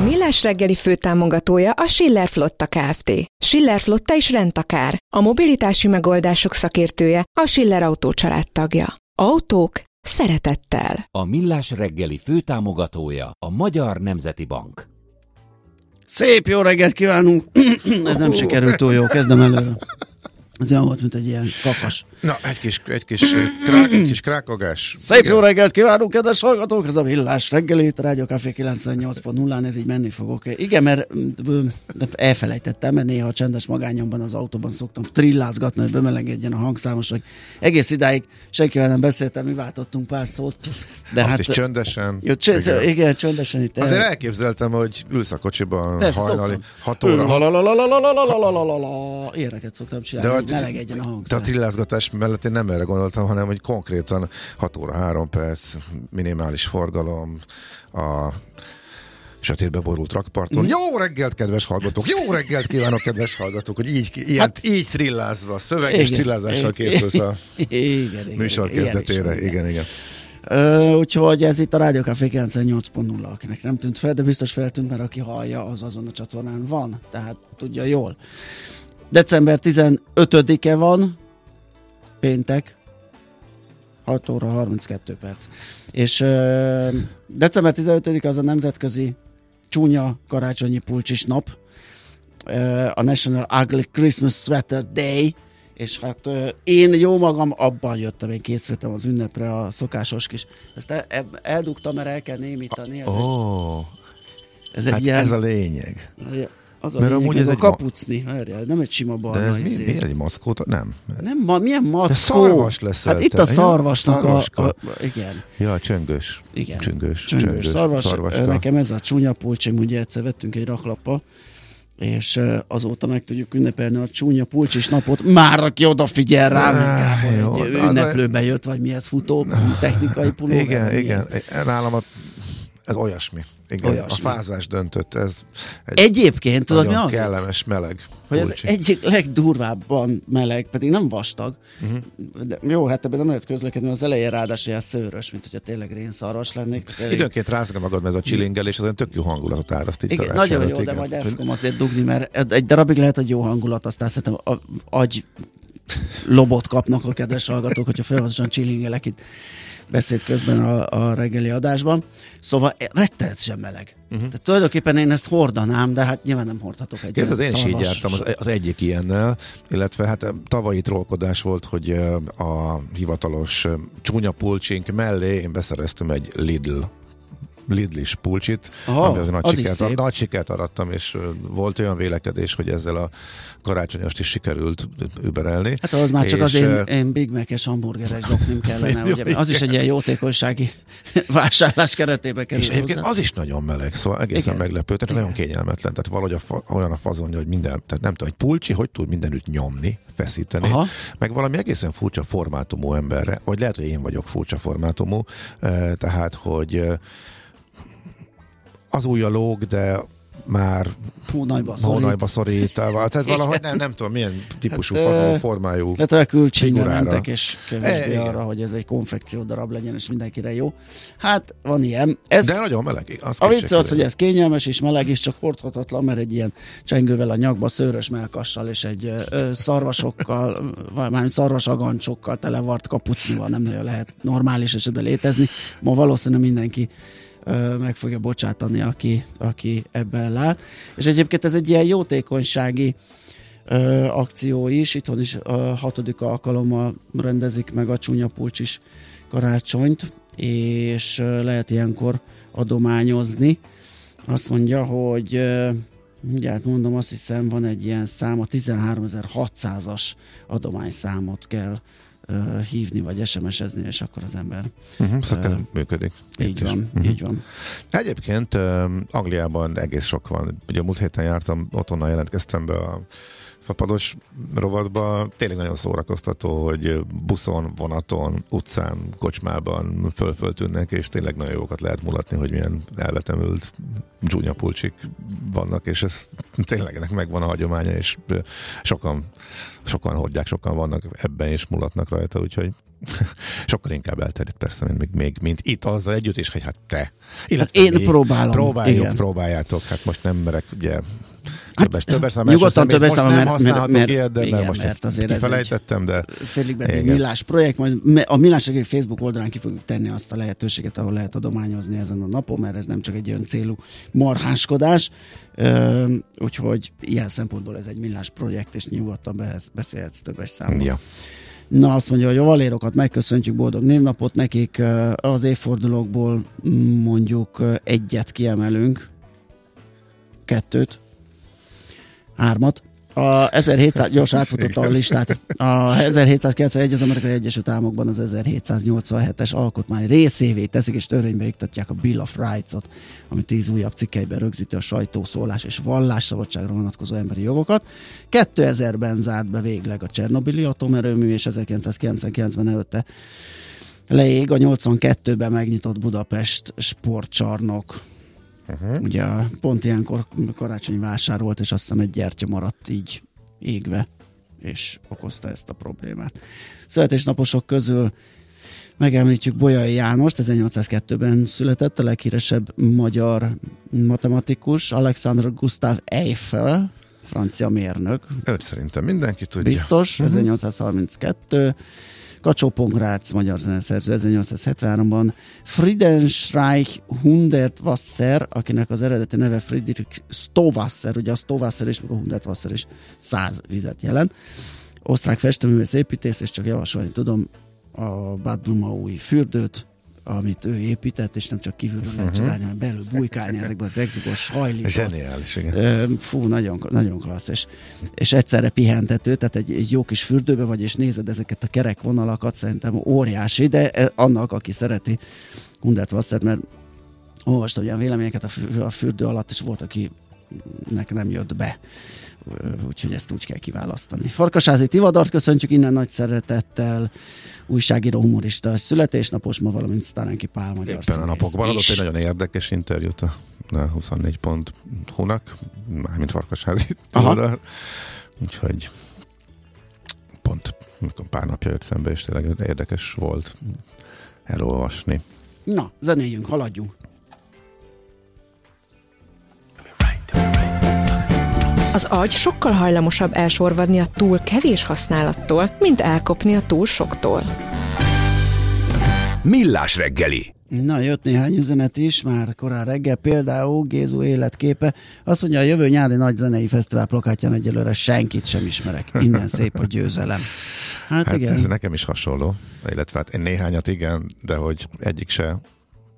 A Millás reggeli főtámogatója a Schiller Flotta Kft. Schiller Flotta is rendtakár. A mobilitási megoldások szakértője a Schiller Autó tagja. Autók szeretettel. A Millás reggeli főtámogatója a Magyar Nemzeti Bank. Szép jó reggelt kívánunk! Ez nem sikerült túl jó, kezdem előre. Ez olyan volt, mint egy ilyen kakas. Na, egy kis, egy kis, krák, egy kis krákagás. Szép Igen. jó reggelt kívánunk, kedves hallgatók! Ez a Villás reggeli itt, Rádió Café 98.0-án, ez így menni fogok. Igen, mert elfelejtettem, mert néha a csendes magányomban az autóban szoktam trillázgatni, hogy bemelengedjen a hangszámos, hogy egész idáig senkivel nem beszéltem, mi váltottunk pár szót. De Azt hát, is csöndesen. Jó, csönd, igen. igen. csöndesen itt. Azért el... elképzeltem, hogy ülsz a kocsiban Persze, hajnali 6 óra. Ilyeneket szoktam csinálni melegedjen a de a hangszám. trillázgatás mellett én nem erre gondoltam, hanem hogy konkrétan 6 óra 3 perc, minimális forgalom, a sötétbe borult rakparton. Jó reggelt, kedves hallgatók! Jó reggelt kívánok, kedves hallgatók! Hogy így, ilyen, hát, így trillázva, szöveges Igen. trillázással Igen. készülsz a Igen, igen, műsor igen, kezdetére. van, Igen, igen. Ö, úgyhogy ez itt a Rádió Café 98.0, akinek nem tűnt fel, de biztos feltűnt, mert aki hallja, az azon a csatornán van, tehát tudja jól. December 15-e van, péntek, 6 óra 32 perc. És ö, december 15 az a nemzetközi csúnya karácsonyi pulcsis nap, ö, a National Ugly Christmas Sweater Day, és hát ö, én jó magam abban jöttem, én készültem az ünnepre a szokásos kis, ezt el, el, eldugtam, mert el kell némítani, ez, Ó, egy, oh, ez egy hát ilyen, ez a lényeg. Az a mert lényeg, amúgy ez a egy ma- kapucni, várjál, nem egy sima De barna. ez mi, izé. mi egy maszkóta? Nem. Nem, ma, milyen mackó? szarvas lesz Hát itt a szarvasnak a, a, igen. Ja, csöngös. Igen. Csöngös. Csöngös, szarvas. szarvaska. Nekem ez a csúnya pulcsim, ugye egyszer vettünk egy raklappal, és azóta meg tudjuk ünnepelni a csúnya pulcsis napot. Már aki odafigyel rá, Á, meg jó, egy az a- ünneplőben jött, vagy mi ez, futó, technikai pulóver. Igen, igen. Nálam a, ez olyasmi. Igen, Olyasmi. a fázás döntött. Ez egy Egyébként, tudod mi az? kellemes, meleg. Hogy ez pulcsi. egyik legdurvábban meleg, pedig nem vastag. Uh-huh. De jó, hát ebben nem lehet közlekedni, az elején ráadásul ilyen szőrös, mint hogyha tényleg rénszarvas lennék. Elég- Időnként rázga magad, mert ez a csilingelés, az olyan tök jó hangulatot áraszt így Igen, nagyon jó, de igen. majd el fogom azért dugni, mert egy darabig lehet, hogy jó hangulat, aztán szerintem a, agy lobot kapnak a kedves hallgatók, hogyha folyamatosan csilingelek itt beszéd közben a, a reggeli adásban. Szóval rettenetesen meleg. Uh-huh. Tehát tulajdonképpen én ezt hordanám, de hát nyilván nem hordhatok egy Képzeld, én is így jártam az, az egyik ilyennel, illetve hát tavalyi trollkodás volt, hogy a hivatalos csúnya pulcsink mellé én beszereztem egy Lidl Lidlis pulcsit, Aha, ami az nagy az sikert, szép. nagy sikert arattam, és volt olyan vélekedés, hogy ezzel a karácsonyost is sikerült überelni. Hát az már csak az én, én Big Mac-es hamburgeres zoknim kellene, ugye? Az is egy ilyen jótékonysági vásárlás keretébe kerül. És egyébként hozzá. az is nagyon meleg, szóval egészen Igen. meglepő, tehát nagyon kényelmetlen, tehát valahogy a fa, olyan a fazonja, hogy minden, tehát nem tudom, egy pulcsi, hogy tud mindenütt nyomni, feszíteni, Aha. meg valami egészen furcsa formátumú emberre, vagy lehet, hogy én vagyok furcsa formátumú, eh, tehát, hogy az új a lóg, de már Hónajba szorít. hónajba szorítával. Tehát valahogy nem, nem tudom, milyen típusú, Hát, hát, fazon, formájú. Hogy a külcsényre mentek, és kevésbé E, igen. arra, hogy ez egy konfekció darab legyen, és mindenkire jó. Hát, van ilyen. Ez, De nagyon meleg. Az a vicc az, hogy ez kényelmes és meleg is, csak hordhatatlan, mert egy ilyen csengővel a nyakba, szőrös melkassal és egy ö, szarvasokkal, vagy már szarvasagancsokkal televart kapucnival nem nagyon lehet normális esetben létezni. Ma valószínűleg mindenki meg fogja bocsátani, aki, aki ebben lát. És egyébként ez egy ilyen jótékonysági ö, akció is. Itthon is a hatodik alkalommal rendezik meg a csúnya pulcsis karácsonyt, és lehet ilyenkor adományozni. Azt mondja, hogy ö, mindjárt mondom, azt hiszem van egy ilyen szám, a 13.600-as adományszámot kell hívni, vagy SMS-ezni, és akkor az ember. Uh-huh, szóval ez működik. Így van, Mhm. így van. Egyébként um, Angliában egész sok van. Ugye múlt héten jártam, otthonnal jelentkeztem be a fapados rovatba. Tényleg nagyon szórakoztató, hogy buszon, vonaton, utcán, kocsmában fölföltűnnek, és tényleg nagyon jókat lehet mulatni, hogy milyen elvetemült dzsúnya pulcsik vannak, és ez tényleg ennek megvan a hagyománya, és sokan, sokan hordják, sokan vannak ebben, és mulatnak rajta, úgyhogy sokkal inkább elterjedt persze, mint, még, még, mint itt azzal együtt, és hogy hát te. Illetve Én mi próbálom, Próbáljuk, igen. próbáljátok. Hát most nem merek, ugye többes, többes szám, nyugodtan többes most szám, nem mert- használhatok mert- ilyet, de igen, mert most mert azért egy- kifelejtettem, de Félig meddig millás projekt, majd a millás reggeli Facebook oldalán ki fogjuk tenni azt a lehetőséget, ahol lehet adományozni ezen a napon, mert ez nem csak egy olyan célú marháskodás, úgyhogy ilyen szempontból ez egy millás projekt, és nyugodtan beszélhetsz többes számban. ja. Na, azt mondja, hogy a valérokat megköszöntjük, boldog névnapot nekik, az évfordulókból mm, mondjuk egyet kiemelünk, kettőt, hármat. A 1700, gyors átfutott a listát. A 1791 az Amerikai Egyesült Államokban az 1787-es alkotmány részévé teszik, és törvénybe iktatják a Bill of Rights-ot, ami tíz újabb cikkeiben rögzíti a sajtó, szólás és vallásszabadságra vonatkozó emberi jogokat. 2000-ben zárt be végleg a Csernobili atomerőmű, és 1999-ben előtte leég a 82-ben megnyitott Budapest sportcsarnok. Uh-huh. Ugye pont ilyenkor karácsonyi vásár volt, és azt hiszem egy gyertya maradt így égve, és okozta ezt a problémát. Születésnaposok közül megemlítjük Bolyai Jánost, 1802-ben született, a leghíresebb magyar matematikus, Alexander Gustav Eiffel, francia mérnök, Őt szerintem mindenki tudja. biztos, 1832, Kacsó magyar zeneszerző 1873-ban, Friedenreich Hundertwasser, akinek az eredeti neve Friedrich Stowasser, ugye a Stowasser és a Hundertwasser is száz vizet jelent. Osztrák festőművész építész, és csak javasolni tudom a Bad új fürdőt, amit ő épített, és nem csak kívülről lehet csodálni, hanem belül bujkálni ezekben az exugos hajlított Zseniális, igen. Fú, nagyon, nagyon klassz, és, és egyszerre pihentető, tehát egy, egy jó kis fürdőbe vagy, és nézed ezeket a kerek vonalakat, szerintem óriási, de e- annak, aki szereti Hundert Wasser, mert olvastam olyan véleményeket a fü- a fürdő alatt, és volt, akinek nem jött be. Úgyhogy ezt úgy kell kiválasztani. Farkasázi Tivadart köszöntjük innen nagy szeretettel, újságíró humorista születésnapos ma, valamint Sztarenki Pál magyar Éppen a napokban adott egy nagyon érdekes interjút a, a 24.hu-nak, mármint Farkasházi Aha. oldal. Úgyhogy pont mikor pár napja jött szembe, és tényleg érdekes volt elolvasni. Na, zenéljünk, haladjunk. Az agy sokkal hajlamosabb elsorvadni a túl kevés használattól, mint elkopni a túl soktól. Millás reggeli. Na, jött néhány üzenet is, már korán reggel, például Gézu életképe. Azt mondja, a jövő nyári nagy zenei fesztivál plakátján egyelőre senkit sem ismerek. Innen szép a győzelem. Hát, Hát igen. ez nekem is hasonló, illetve hát én néhányat igen, de hogy egyik se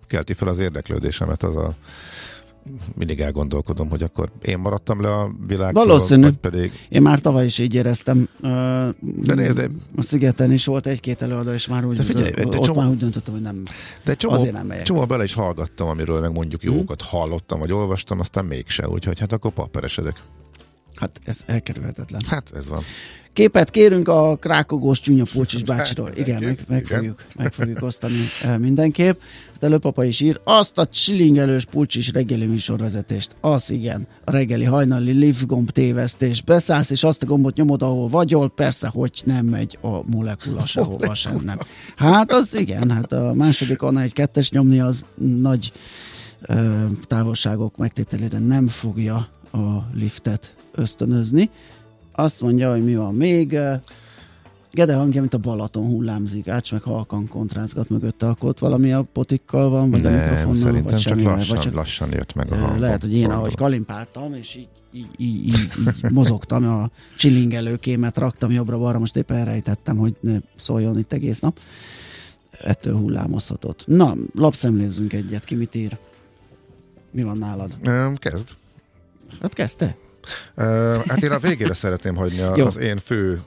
kelti fel az érdeklődésemet, az a mindig elgondolkodom, hogy akkor én maradtam le a világtól, Valószínű. vagy pedig Én már tavaly is így éreztem. De nézd, a Szigeten is volt egy-két előadó, és már úgy, De figyelj, ott de csomó- már úgy döntöttem, hogy nem. De csomó, Azért nem megyek. csomó bele is hallgattam, amiről meg mondjuk jókat hallottam, vagy olvastam, aztán mégse, úgyhogy hát akkor papperesedek. Hát ez elkerülhetetlen. Hát ez van. Képet kérünk a krákogós csúnya Pulcsis bácsiról. Hát, Igen, meg, meg, igen. fogjuk, meg fogjuk osztani eh, mindenképp. Azt előpapa is ír. Azt a csilingelős Pulcsis reggeli műsorvezetést. Az igen. A reggeli hajnali lift gomb tévesztés. Beszállsz, és azt a gombot nyomod, ahol vagyol. Persze, hogy nem megy a molekula sehova sem nem. Hát az igen, hát a második annál egy kettes nyomni az nagy ö, távolságok megtételére nem fogja a liftet ösztönözni. Azt mondja, hogy mi van még. Gede hangja, mint a Balaton hullámzik, Ács meg halkan kontrázgat mögötte, akkor ott valami a potikkal van, vagy a Nem, mikrofonnal, szerintem vagy csak lassan, vagy csak lassan jött meg a Ö, hangom. Lehet, hogy én, ahogy kalimpáltam, és így, így, így, így, így mozogtam, a csillingelőkémet raktam jobbra-balra, most éppen elrejtettem, hogy ne szóljon itt egész nap. Ettől hullámozhatott. Na, lapszemlézzünk egyet, ki mit ír? Mi van nálad? Kezd. Hát kezdte? Hát én a végére szeretném hagyni Jó. az én fő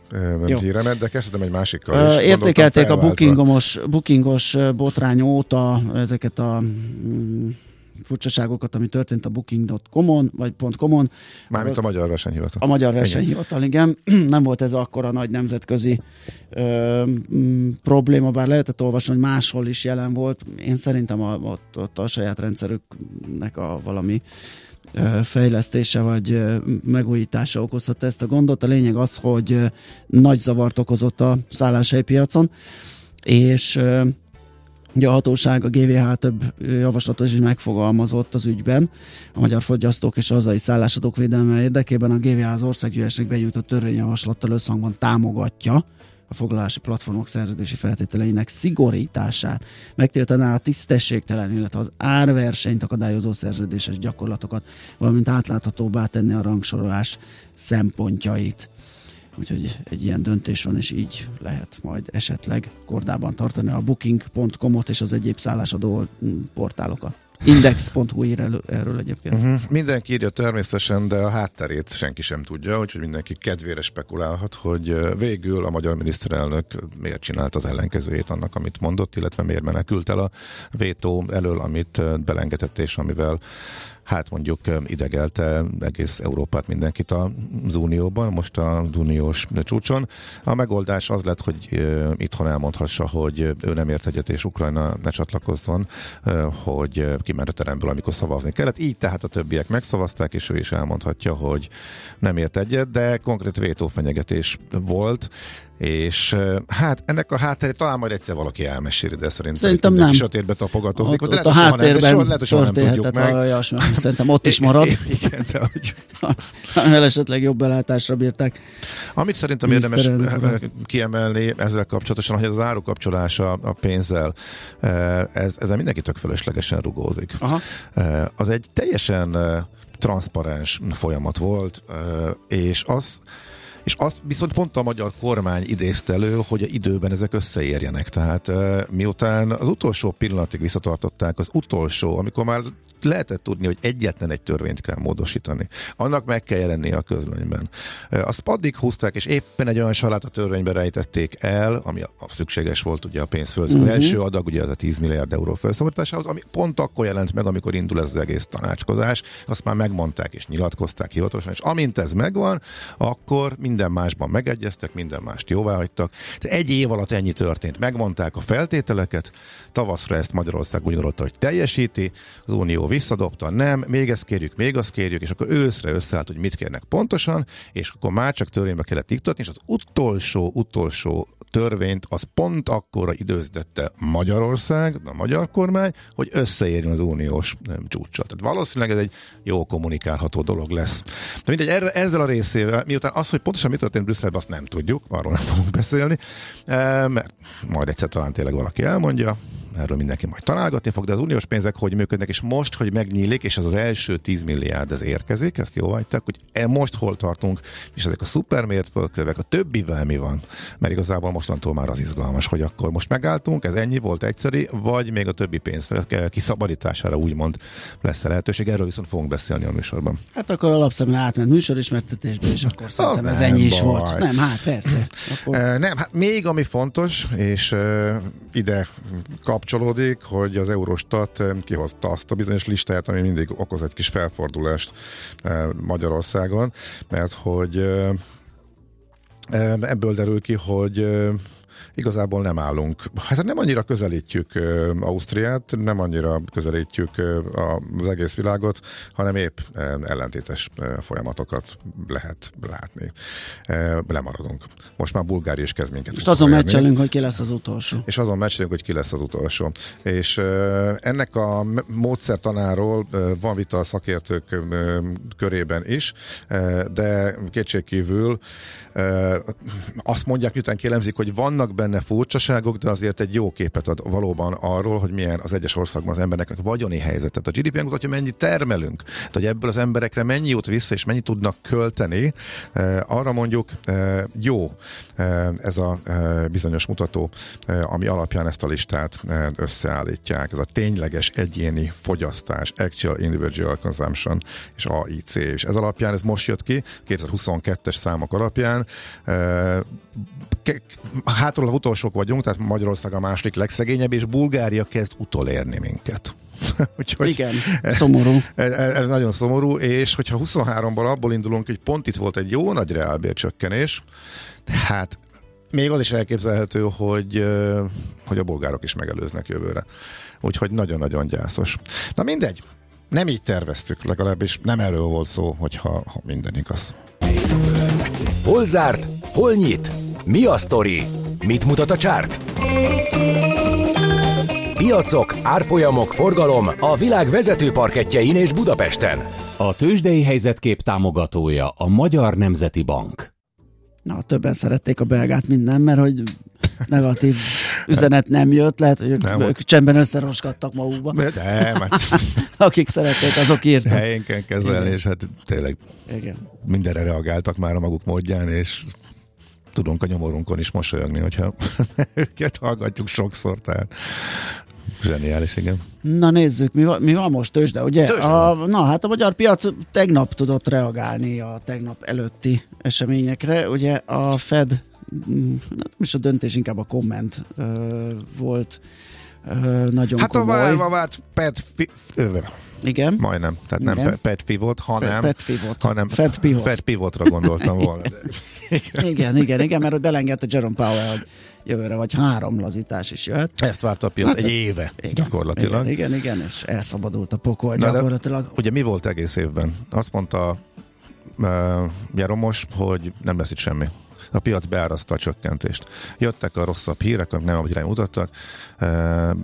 Jó. híremet, de kezdtem egy másikkal is. Gondoltam Értékelték a bookingos, bookingos botrány óta ezeket a mm, furcsaságokat, ami történt a booking.com-on, vagy .com-on. Mármint a magyar versenyhivatal. A magyar versenyhivatal, igen. Nem volt ez akkora nagy nemzetközi ö, m, probléma, bár lehetett olvasni, hogy máshol is jelen volt. Én szerintem a, ott, ott a saját rendszerüknek a valami fejlesztése vagy megújítása okozhatta ezt a gondot. A lényeg az, hogy nagy zavart okozott a szálláshelypiacon, és Ugye a hatóság, a GVH több javaslatot is megfogalmazott az ügyben. A magyar fogyasztók és a hazai szállásadók védelme érdekében a GVH az országgyűlésnek benyújtott törvényjavaslattal összhangban támogatja a foglalási platformok szerződési feltételeinek szigorítását, megtiltaná a tisztességtelen, illetve az árversenyt akadályozó szerződéses gyakorlatokat, valamint átláthatóbbá tenni a rangsorolás szempontjait. Úgyhogy egy ilyen döntés van, és így lehet majd esetleg kordában tartani a booking.com-ot és az egyéb szállásadó portálokat. Index.hu ír elő, erről egyébként. Uh-huh. Mindenki írja természetesen, de a hátterét senki sem tudja, úgyhogy mindenki kedvére spekulálhat, hogy végül a magyar miniszterelnök miért csinált az ellenkezőjét annak, amit mondott, illetve miért menekült el a vétó elől, amit belengetett, és amivel hát mondjuk idegelte egész Európát, mindenkit az Unióban, most az uniós csúcson. A megoldás az lett, hogy itthon elmondhassa, hogy ő nem ért egyet, és Ukrajna ne csatlakozzon, hogy kiment a teremből, amikor szavazni kellett. Így tehát a többiek megszavazták, és ő is elmondhatja, hogy nem ért egyet, de konkrét vétófenyegetés volt, és hát ennek a hátterét talán majd egyszer valaki elmeséli, de szerintem, Szerintem nem. sötétbe tapogatózik. Ott, de ott a nem- háttérben soha- lehet, hogy nem tudjuk meg. olyasmi, szerintem ott is marad, Igen, de hogy... esetleg jobb belátásra bírták. Amit szerintem érdemes urat. eh, kiemelni ezzel kapcsolatosan, hogy az árukapcsolása a pénzzel, eh, ez, ezzel mindenki tök fölöslegesen rugózik. Aha. Eh, Az egy teljesen eh, transzparens folyamat volt, eh, és az és azt viszont pont a magyar kormány idézte elő, hogy a időben ezek összeérjenek. Tehát eh, miután az utolsó pillanatig visszatartották, az utolsó, amikor már lehetett tudni, hogy egyetlen egy törvényt kell módosítani. Annak meg kell jelennie a közlönyben. Azt addig húzták, és éppen egy olyan salát a törvénybe rejtették el, ami a, a szükséges volt ugye a pénz föl. Uh-huh. Az első adag ugye az a 10 milliárd euró felszabadításához, ami pont akkor jelent meg, amikor indul ez az egész tanácskozás. Azt már megmondták és nyilatkozták hivatalosan, és amint ez megvan, akkor minden másban megegyeztek, minden mást jóváhagytak. Tehát egy év alatt ennyi történt. Megmondták a feltételeket, tavaszra ezt Magyarország úgy gondolta, hogy teljesíti, az Unió visszadobta, nem, még ezt kérjük, még azt kérjük, és akkor őszre összeállt, hogy mit kérnek pontosan, és akkor már csak törvénybe kellett iktatni, és az utolsó, utolsó törvényt az pont akkora időzítette Magyarország, a magyar kormány, hogy összeérjön az uniós nem, csúccsal. Tehát valószínűleg ez egy jó kommunikálható dolog lesz. De mindegy, erre, ezzel a részével, miután az, hogy pontosan mi történt Brüsszelben, azt nem tudjuk, arról nem fogunk beszélni, eh, mert majd egyszer talán tényleg valaki elmondja, erről mindenki majd találgatni fog, de az uniós pénzek hogy működnek, és most, hogy megnyílik, és az az első 10 milliárd ez érkezik, ezt jó hagyták, hogy e most hol tartunk, és ezek a szupermért földkövek, a többivel mi van? Mert igazából mostantól már az izgalmas, hogy akkor most megálltunk, ez ennyi volt egyszeri, vagy még a többi pénz kiszabadítására úgymond lesz lehetőség, erről viszont fogunk beszélni a műsorban. Hát akkor alapszemben átment műsorismertetésbe, és akkor szerintem ez ennyi is baj. volt. Nem, hát persze. Akkor... Uh, nem, hát még ami fontos, és uh, ide kapcsolódik, hogy az Eurostat kihozta azt a bizonyos listáját, ami mindig okoz egy kis felfordulást Magyarországon, mert hogy ebből derül ki, hogy igazából nem állunk. Hát nem annyira közelítjük Ausztriát, nem annyira közelítjük az egész világot, hanem épp ellentétes folyamatokat lehet látni. Lemaradunk. Most már Bulgária is kezd minket. Most azon meccselünk, hogy ki lesz az utolsó. És azon meccselünk, hogy ki lesz az utolsó. És ennek a módszertanáról van vita a szakértők körében is, de kétségkívül azt mondják, miután kélemzik, hogy vannak benne furcsaságok, de azért egy jó képet ad valóban arról, hogy milyen az egyes országban az embereknek vagyoni helyzetet. A GDP mutatja, mennyit termelünk, tehát, hogy ebből az emberekre mennyi jut vissza, és mennyit tudnak költeni. Arra mondjuk jó ez a bizonyos mutató, ami alapján ezt a listát összeállítják. Ez a tényleges egyéni fogyasztás, Actual Individual Consumption és AIC. És ez alapján, ez most jött ki, 2022-es számok alapján, hátról a utolsók vagyunk, tehát Magyarország a második legszegényebb, és Bulgária kezd utolérni minket. Úgyhogy Igen, szomorú. Ez, ez nagyon szomorú, és hogyha 23-ból abból indulunk, hogy pont itt volt egy jó nagy reálbércsökkenés, hát még az is elképzelhető, hogy, hogy a bolgárok is megelőznek jövőre. Úgyhogy nagyon-nagyon gyászos. Na mindegy, nem így terveztük, legalábbis nem erről volt szó, hogyha ha minden igaz. Hol zárt? Hol nyit? Mi a sztori? Mit mutat a csárt? Piacok, árfolyamok, forgalom a világ vezető parketjein és Budapesten. A tőzsdei helyzetkép támogatója a Magyar Nemzeti Bank. Na, többen szerették a belgát minden, mert hogy negatív üzenet nem jött, lehet, hogy nem, ők csendben összeroskadtak magukba. Nem, hát... Akik szerették, azok írtak. Helyén kell kezelni, Igen. és hát tényleg Igen. mindenre reagáltak már a maguk módján, és tudunk a nyomorunkon is mosolyogni, hogyha őket hallgatjuk sokszor, tehát Zseniális, igen. Na nézzük, mi van, mi van most tőzsde, ugye? A, na hát a magyar piac tegnap tudott reagálni a tegnap előtti eseményekre. Ugye a Fed, mm, nem is a döntés, inkább a komment uh, volt nagyon hát komoly. Hát a várt Fed igen. Majdnem. Tehát nem Igen. Pet Pivot, hanem, Pet Pivot. hanem Fed Pivot. Fed Pivotra gondoltam volna. Igen. igen, igen, igen, mert belengedte Jerome Powell, hogy jövőre vagy három lazítás is jöhet. Ezt várt a piac hát egy ez, éve igen, gyakorlatilag. Igen, igen, igen, és elszabadult a pokol Na gyakorlatilag. De, ugye mi volt egész évben? Azt mondta uh, Jeromos, hogy nem lesz itt semmi a piac beáraszta a csökkentést. Jöttek a rosszabb hírek, amik nem a irány mutattak,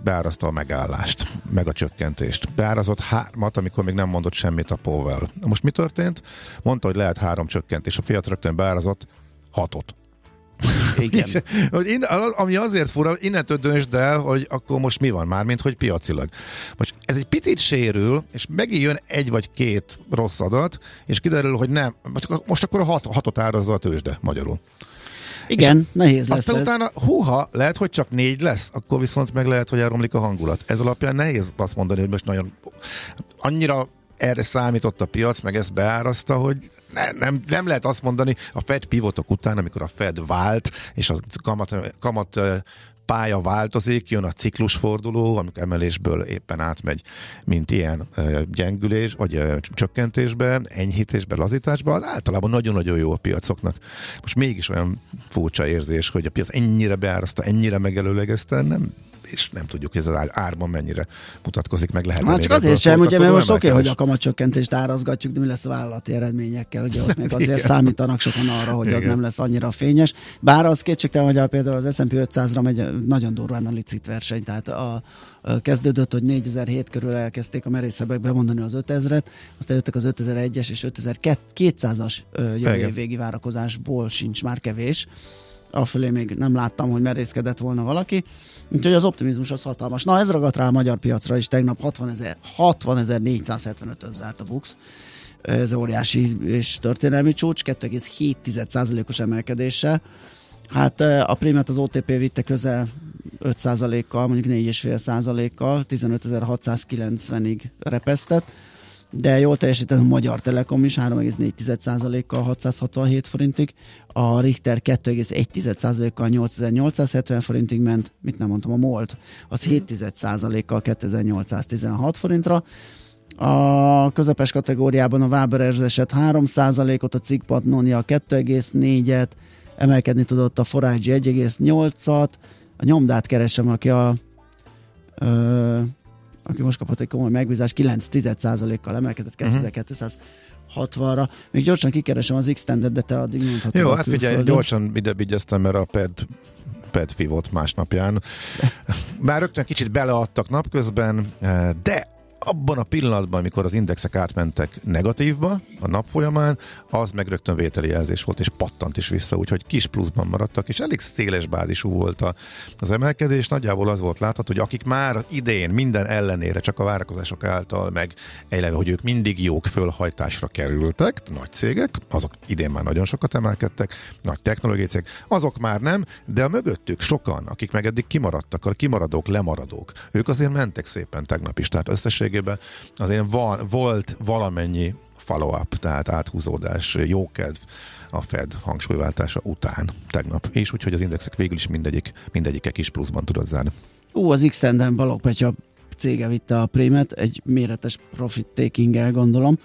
beáraszta a megállást, meg a csökkentést. Beárazott hármat, amikor még nem mondott semmit a Powell. Most mi történt? Mondta, hogy lehet három csökkentés. A piac rögtön beárazott hatot. Igen. in, ami azért fura, innentől döntsd el, hogy akkor most mi van már, mint hogy piacilag. Most ez egy picit sérül, és megint jön egy vagy két rossz adat, és kiderül, hogy nem, most, most akkor a hat, hatot árazza a tőzsde magyarul. Igen, és nehéz lesz aztán ez. utána, húha, lehet, hogy csak négy lesz, akkor viszont meg lehet, hogy elromlik a hangulat. Ez alapján nehéz azt mondani, hogy most nagyon annyira erre számított a piac, meg ezt beáraszta, hogy nem, nem, nem lehet azt mondani a Fed pivotok után, amikor a Fed vált, és a kamat, kamat pálya változik, jön a ciklusforduló, amikor emelésből éppen átmegy, mint ilyen gyengülés, vagy csökkentésbe, enyhítésbe, lazításba, az általában nagyon-nagyon jó a piacoknak. Most mégis olyan furcsa érzés, hogy a piac ennyire beáraszta, ennyire megelőlegezte, nem és nem tudjuk, hogy ez az árban mennyire mutatkozik meg. Lehet hát csak azért sem, ugye, mert most oké, okay, hogy a kamatcsökkentést árazgatjuk, de mi lesz a vállalati eredményekkel, ugye ott még azért számítanak sokan arra, hogy Igen. az nem lesz annyira fényes. Bár az kétségtelen, hogy a, például az S&P 500-ra megy nagyon durván a licit verseny, tehát a, kezdődött, hogy 4007 körül elkezdték a merészebbek bemondani az 5000-et, aztán jöttek az 5001-es és 5200-as jövő év végi várakozásból sincs már kevés afölé még nem láttam, hogy merészkedett volna valaki. Úgyhogy az optimizmus az hatalmas. Na ez ragadt rá a magyar piacra is, tegnap 60 ezer 60 zárt a BUX. Ez óriási és történelmi csúcs, 2,7%-os emelkedéssel. Hát a prémiát az OTP vitte közel 5%-kal, mondjuk 4,5%-kal, 15.690-ig repesztett de jól teljesített a Magyar Telekom is 3,4%-kal 667 forintig, a Richter 2,1%-kal 8870 forintig ment, mit nem mondtam, a MOLT az 7%-kal 2816 forintra, a közepes kategóriában a Waber eset 3%-ot, a Cig Patnonia 2,4-et, emelkedni tudott a Forage 1,8-at, a nyomdát keresem, aki a aki most kapott egy komoly megbízást, 9 kal emelkedett 2260-ra. Még gyorsan kikeresem az x de te addig mondhatod. Jó, hát figyelj, gyorsan ide vigyeztem, mert a PED PED fivott másnapján. Már rögtön kicsit beleadtak napközben, de abban a pillanatban, amikor az indexek átmentek negatívba a nap folyamán, az meg rögtön vételi jelzés volt, és pattant is vissza, úgyhogy kis pluszban maradtak, és elég széles bázisú volt a, az emelkedés. Nagyjából az volt látható, hogy akik már idén minden ellenére csak a várakozások által, meg eleve, hogy ők mindig jók fölhajtásra kerültek, nagy cégek, azok idén már nagyon sokat emelkedtek, nagy technológiai cégek, azok már nem, de a mögöttük sokan, akik meg eddig kimaradtak, a kimaradók, lemaradók, ők azért mentek szépen tegnap is, tehát összesség összességében azért van, volt valamennyi follow-up, tehát áthúzódás, jókedv a Fed hangsúlyváltása után tegnap. És úgyhogy az indexek végül is mindegyik, mindegyike kis pluszban tudott zárni. Ú, az X-Tenden Balog Petya cége vitte a prémet, egy méretes profit taking gondolom,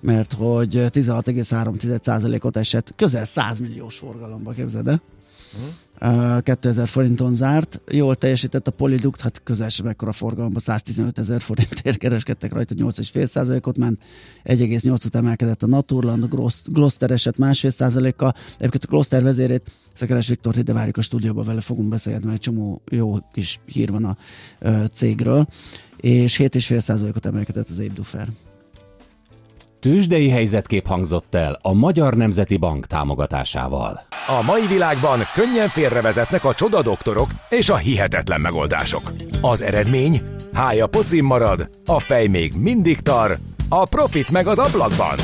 mert hogy 16,3%-ot esett, közel 100 milliós forgalomba képzeld el. 2000 forinton zárt. Jól teljesített a Poliduct, hát közel sem ekkora forgalomban, 115 ezer forintért kereskedtek rajta, 8,5%-ot ment, 1,8-ot emelkedett a Naturland, a Gloster esett másfél százalékkal. Egyébként a Gloster vezérét, Szekeres Viktor ide várjuk a stúdióba, vele fogunk beszélni, mert egy csomó jó kis hír van a cégről, és 7,5%-ot emelkedett az Ébdufer. Tőzsdei helyzetkép hangzott el a Magyar Nemzeti Bank támogatásával. A mai világban könnyen félrevezetnek a csoda doktorok és a hihetetlen megoldások. Az eredmény? Hája pocim marad, a fej még mindig tar, a profit meg az ablakban.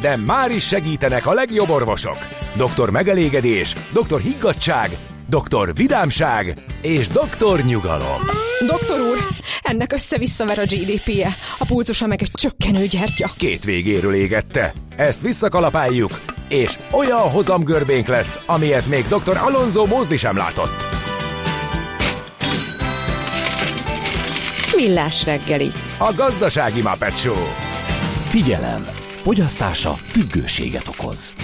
De már is segítenek a legjobb orvosok. Doktor megelégedés, doktor higgadság, doktor vidámság és doktor nyugalom. Doktor úr, ennek össze-visszaver a GDP-je, a pulcosa meg egy csökkenő gyertya. Két végéről égette. Ezt visszakalapáljuk, és olyan hozamgörbénk lesz, amilyet még dr. Alonso Mózdi sem látott. Millás reggeli. A gazdasági Muppet Show. Figyelem! Fogyasztása függőséget okoz.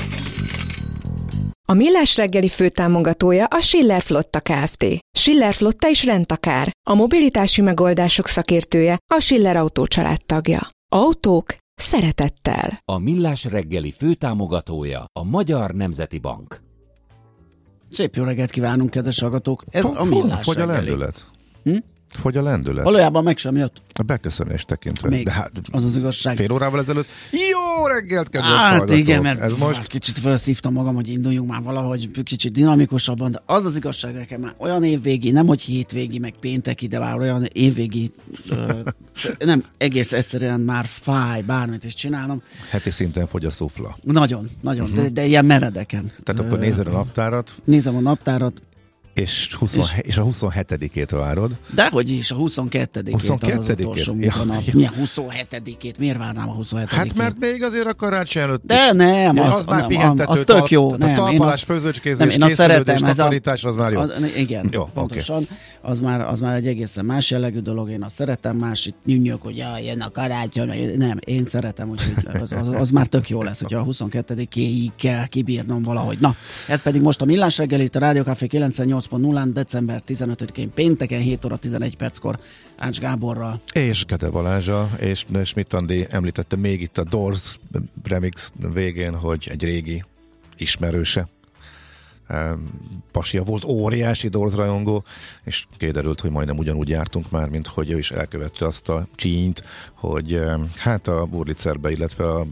A Millás reggeli főtámogatója a Schiller Flotta Kft. Schiller Flotta is rendtakár. A mobilitási megoldások szakértője a Schiller Autó tagja. Autók szeretettel. A Millás reggeli főtámogatója a Magyar Nemzeti Bank. Szép jó reggelt kívánunk, kedves hallgatók! Ez a Millás Fogy a lendület. Hm? Fogy a lendület. Valójában meg sem jött. A beköszönés tekintve. Még De hát, az az igazság. Fél órával ezelőtt. Jó reggelt, kedves Hát hallgatók. igen, mert ez most kicsit felszívtam magam, hogy induljunk már valahogy kicsit dinamikusabban, de az az igazság nekem már olyan évvégi, nem hogy hétvégi, meg pénteki, de már olyan évvégi, ö, nem, egész egyszerűen már fáj, bármit is csinálom. Heti szinten fogy a szufla. Nagyon, nagyon, uh-huh. de, de ilyen meredeken. Tehát akkor nézed a naptárat. Nézem a naptárat, és, 20, és, és a 27-ét várod. Dehogy is, a 22-ét 22 az, az utolsó ja, munkanap. Ja. Milyen 27-ét? Miért várnám a 27-ét? Hát mert még azért a karácsony előtt. De nem, az, az, már nem, az tök jó. Nem, a talpalás, főzőcskézés, nem, én azt szeretem, ez a, az már jó. Az, igen, jó, pontosan. Okay. Az, már, az már egy egészen más jellegű dolog, én azt szeretem, más itt nyűnyök, hogy jaj, jön a karácsony. Nem, én szeretem, hogy az, az, az, már tök jó lesz, hogyha a 22-éig kell kibírnom valahogy. Na, ez pedig most a Millás reggel itt a Rádió 98 8.0-án, december 15-én pénteken 7 óra 11 perckor Ács Gáborral. És Kete Balázsa, és Schmidt Andi említette még itt a Doors remix végén, hogy egy régi ismerőse pasia volt, óriási Doors rajongó, és kiderült, hogy majdnem ugyanúgy jártunk már, mint hogy ő is elkövette azt a csínyt, hogy hát a Burlicerbe, illetve a,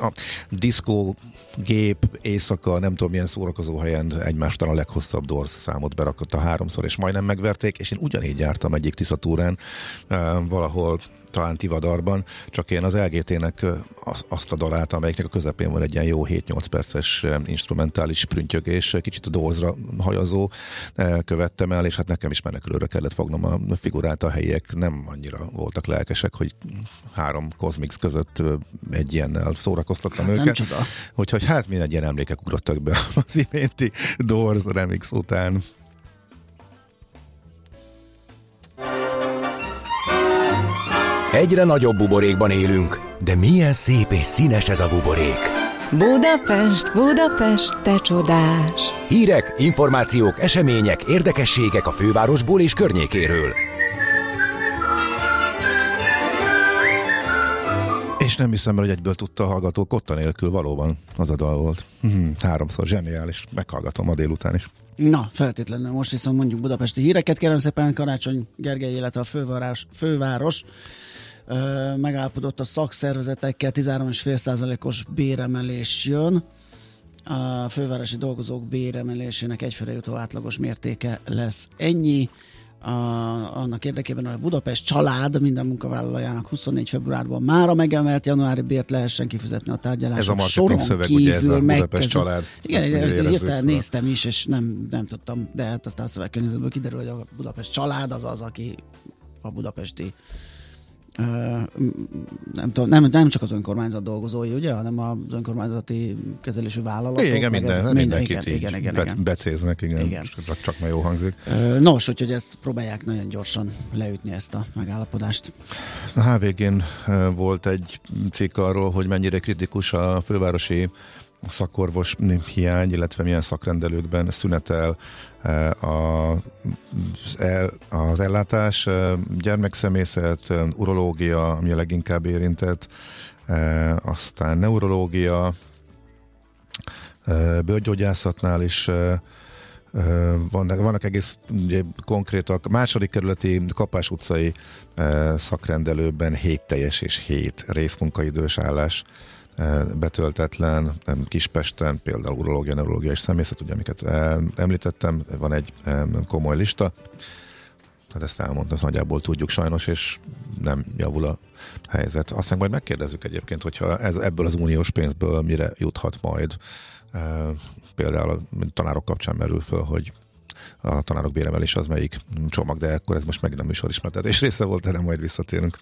a diszkó gép éjszaka, nem tudom milyen szórakozó helyen egymástán a leghosszabb Doors számot berakott a háromszor, és majdnem megverték, és én ugyanígy jártam egyik Tiszatúrán, valahol talán Tivadarban, csak én az LGT-nek azt a dalát, amelyiknek a közepén van egy ilyen jó 7-8 perces instrumentális prüntjögés, kicsit a dózra hajazó követtem el, és hát nekem is menekülőre kellett fognom a figurát, a helyiek nem annyira voltak lelkesek, hogy három Cosmix között egy ilyennel szórakoztattam hát őket. Úgyhogy hát egy ilyen emlékek ugrottak be az iménti Doors remix után. Egyre nagyobb buborékban élünk, de milyen szép és színes ez a buborék. Budapest, Budapest, te csodás! Hírek, információk, események, érdekességek a fővárosból és környékéről. És nem hiszem, hogy egyből tudta a hallgató kotta nélkül valóban az a dal volt. Hmm, háromszor zseniális, meghallgatom a délután is. Na, feltétlenül most viszont mondjuk budapesti híreket. Kérem szépen Karácsony Gergely, illetve a főváros, főváros ö, megállapodott a szakszervezetekkel, 13,5%-os béremelés jön. A fővárosi dolgozók béremelésének egyfőre jutó átlagos mértéke lesz ennyi a, annak érdekében, hogy a Budapest család minden munkavállalójának 24 februárban már a megemelt januári bért lehessen kifizetni a tárgyalások Ez a marketing szöveg, ugye ez a Budapest megkezd... család. Igen, hirtelen néztem is, és nem, nem tudtam, de hát aztán a szövegkörnyezetből kiderül, hogy a Budapest család az az, aki a budapesti nem, tudom, nem, nem csak az önkormányzat dolgozói, ugye, hanem az önkormányzati kezelésű vállalatok. Igen, minden, minden, mindenkit igen, így igen, igen, igen. becéznek, igen, igen. Csak, csak már jó hangzik. Nos, úgyhogy ezt próbálják nagyon gyorsan leütni ezt a megállapodást. A HVG-n volt egy cikk arról, hogy mennyire kritikus a fővárosi szakorvos hiány, illetve milyen szakrendelőkben szünetel az, el, az ellátás, gyermekszemészet, urológia, ami a leginkább érintett, aztán neurológia, bőrgyógyászatnál is vannak, vannak egész ugye, konkrétak. Második kerületi Kapás utcai szakrendelőben 7 teljes és 7 részmunkaidős állás betöltetlen, Kispesten például urológia, neurológia és személyzet, ugye amiket említettem, van egy komoly lista, hát ezt elmondtam, ezt nagyjából tudjuk sajnos, és nem javul a helyzet. Aztán majd megkérdezzük egyébként, hogyha ez, ebből az uniós pénzből mire juthat majd. Például a tanárok kapcsán merül föl, hogy a tanárok béremelés az melyik csomag, de akkor ez most megint nem műsorismertetés része volt, erre majd visszatérünk.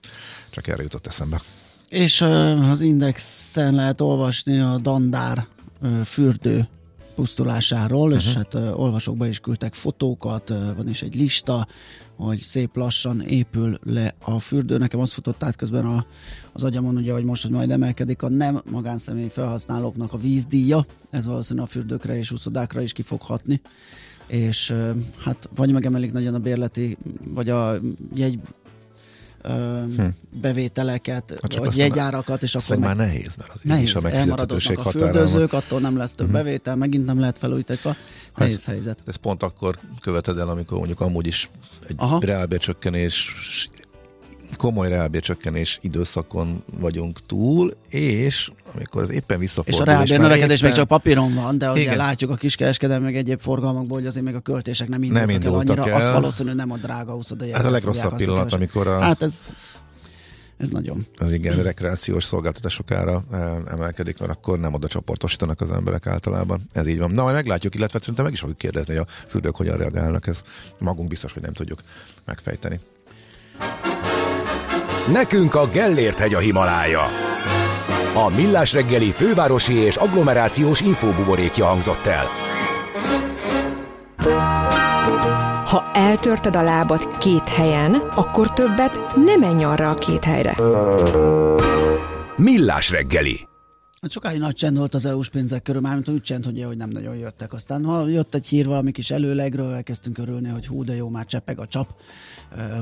Csak erre jutott eszembe. És az Indexen lehet olvasni a Dandár fürdő pusztulásáról, uh-huh. és mhm. hát olvasókba is küldtek fotókat, van is egy lista, hogy szép lassan épül le a fürdő. Nekem azt futott át közben a, az agyamon, ugye, hogy most, hogy majd emelkedik a nem magánszemély felhasználóknak a vízdíja, ez valószínűleg a fürdőkre és úszodákra is ki fog hatni és hát vagy megemelik nagyon a bérleti, vagy a jegy hm. bevételeket, hát vagy jegyárakat, és akkor meg... már nehéz, mert az nehéz, is a elmaradnak a fürdőzők, attól nem lesz több hm. bevétel, megint nem lehet felújítani, szóval nehéz ez, helyzet. Ez pont akkor követed el, amikor mondjuk amúgy is egy reálbércsökkenés komoly reálbércsökkenés időszakon vagyunk túl, és amikor ez éppen visszafordul. És a reálbér növekedés éppen... még csak papíron van, de ugye látjuk a kiskereskedelmi meg egyéb forgalmakból, hogy azért még a költések nem indultak, nem indultak el annyira, el. az valószínű nem a drága úszoda. Ez a legrosszabb pillanat, amikor a... Hát ez ez nagyon. Az igen, rekreációs szolgáltatások ára eh, emelkedik, mert akkor nem oda csoportosítanak az emberek általában. Ez így van. Na, majd meglátjuk, illetve szerintem meg is fogjuk kérdezni, hogy a fürdők hogyan reagálnak. Ez magunk biztos, hogy nem tudjuk megfejteni. Nekünk a Gellért hegy a Himalája. A Millás reggeli fővárosi és agglomerációs infóbuborékja hangzott el. Ha eltörted a lábad két helyen, akkor többet nem menj arra a két helyre. Millás reggeli. Sokáig nagy csend volt az EU-s pénzek körül, mármint úgy csend, hogy, hogy nem nagyon jöttek. Aztán ha jött egy hír valami kis előlegről, elkezdtünk örülni, hogy hú, de jó, már csepeg a csap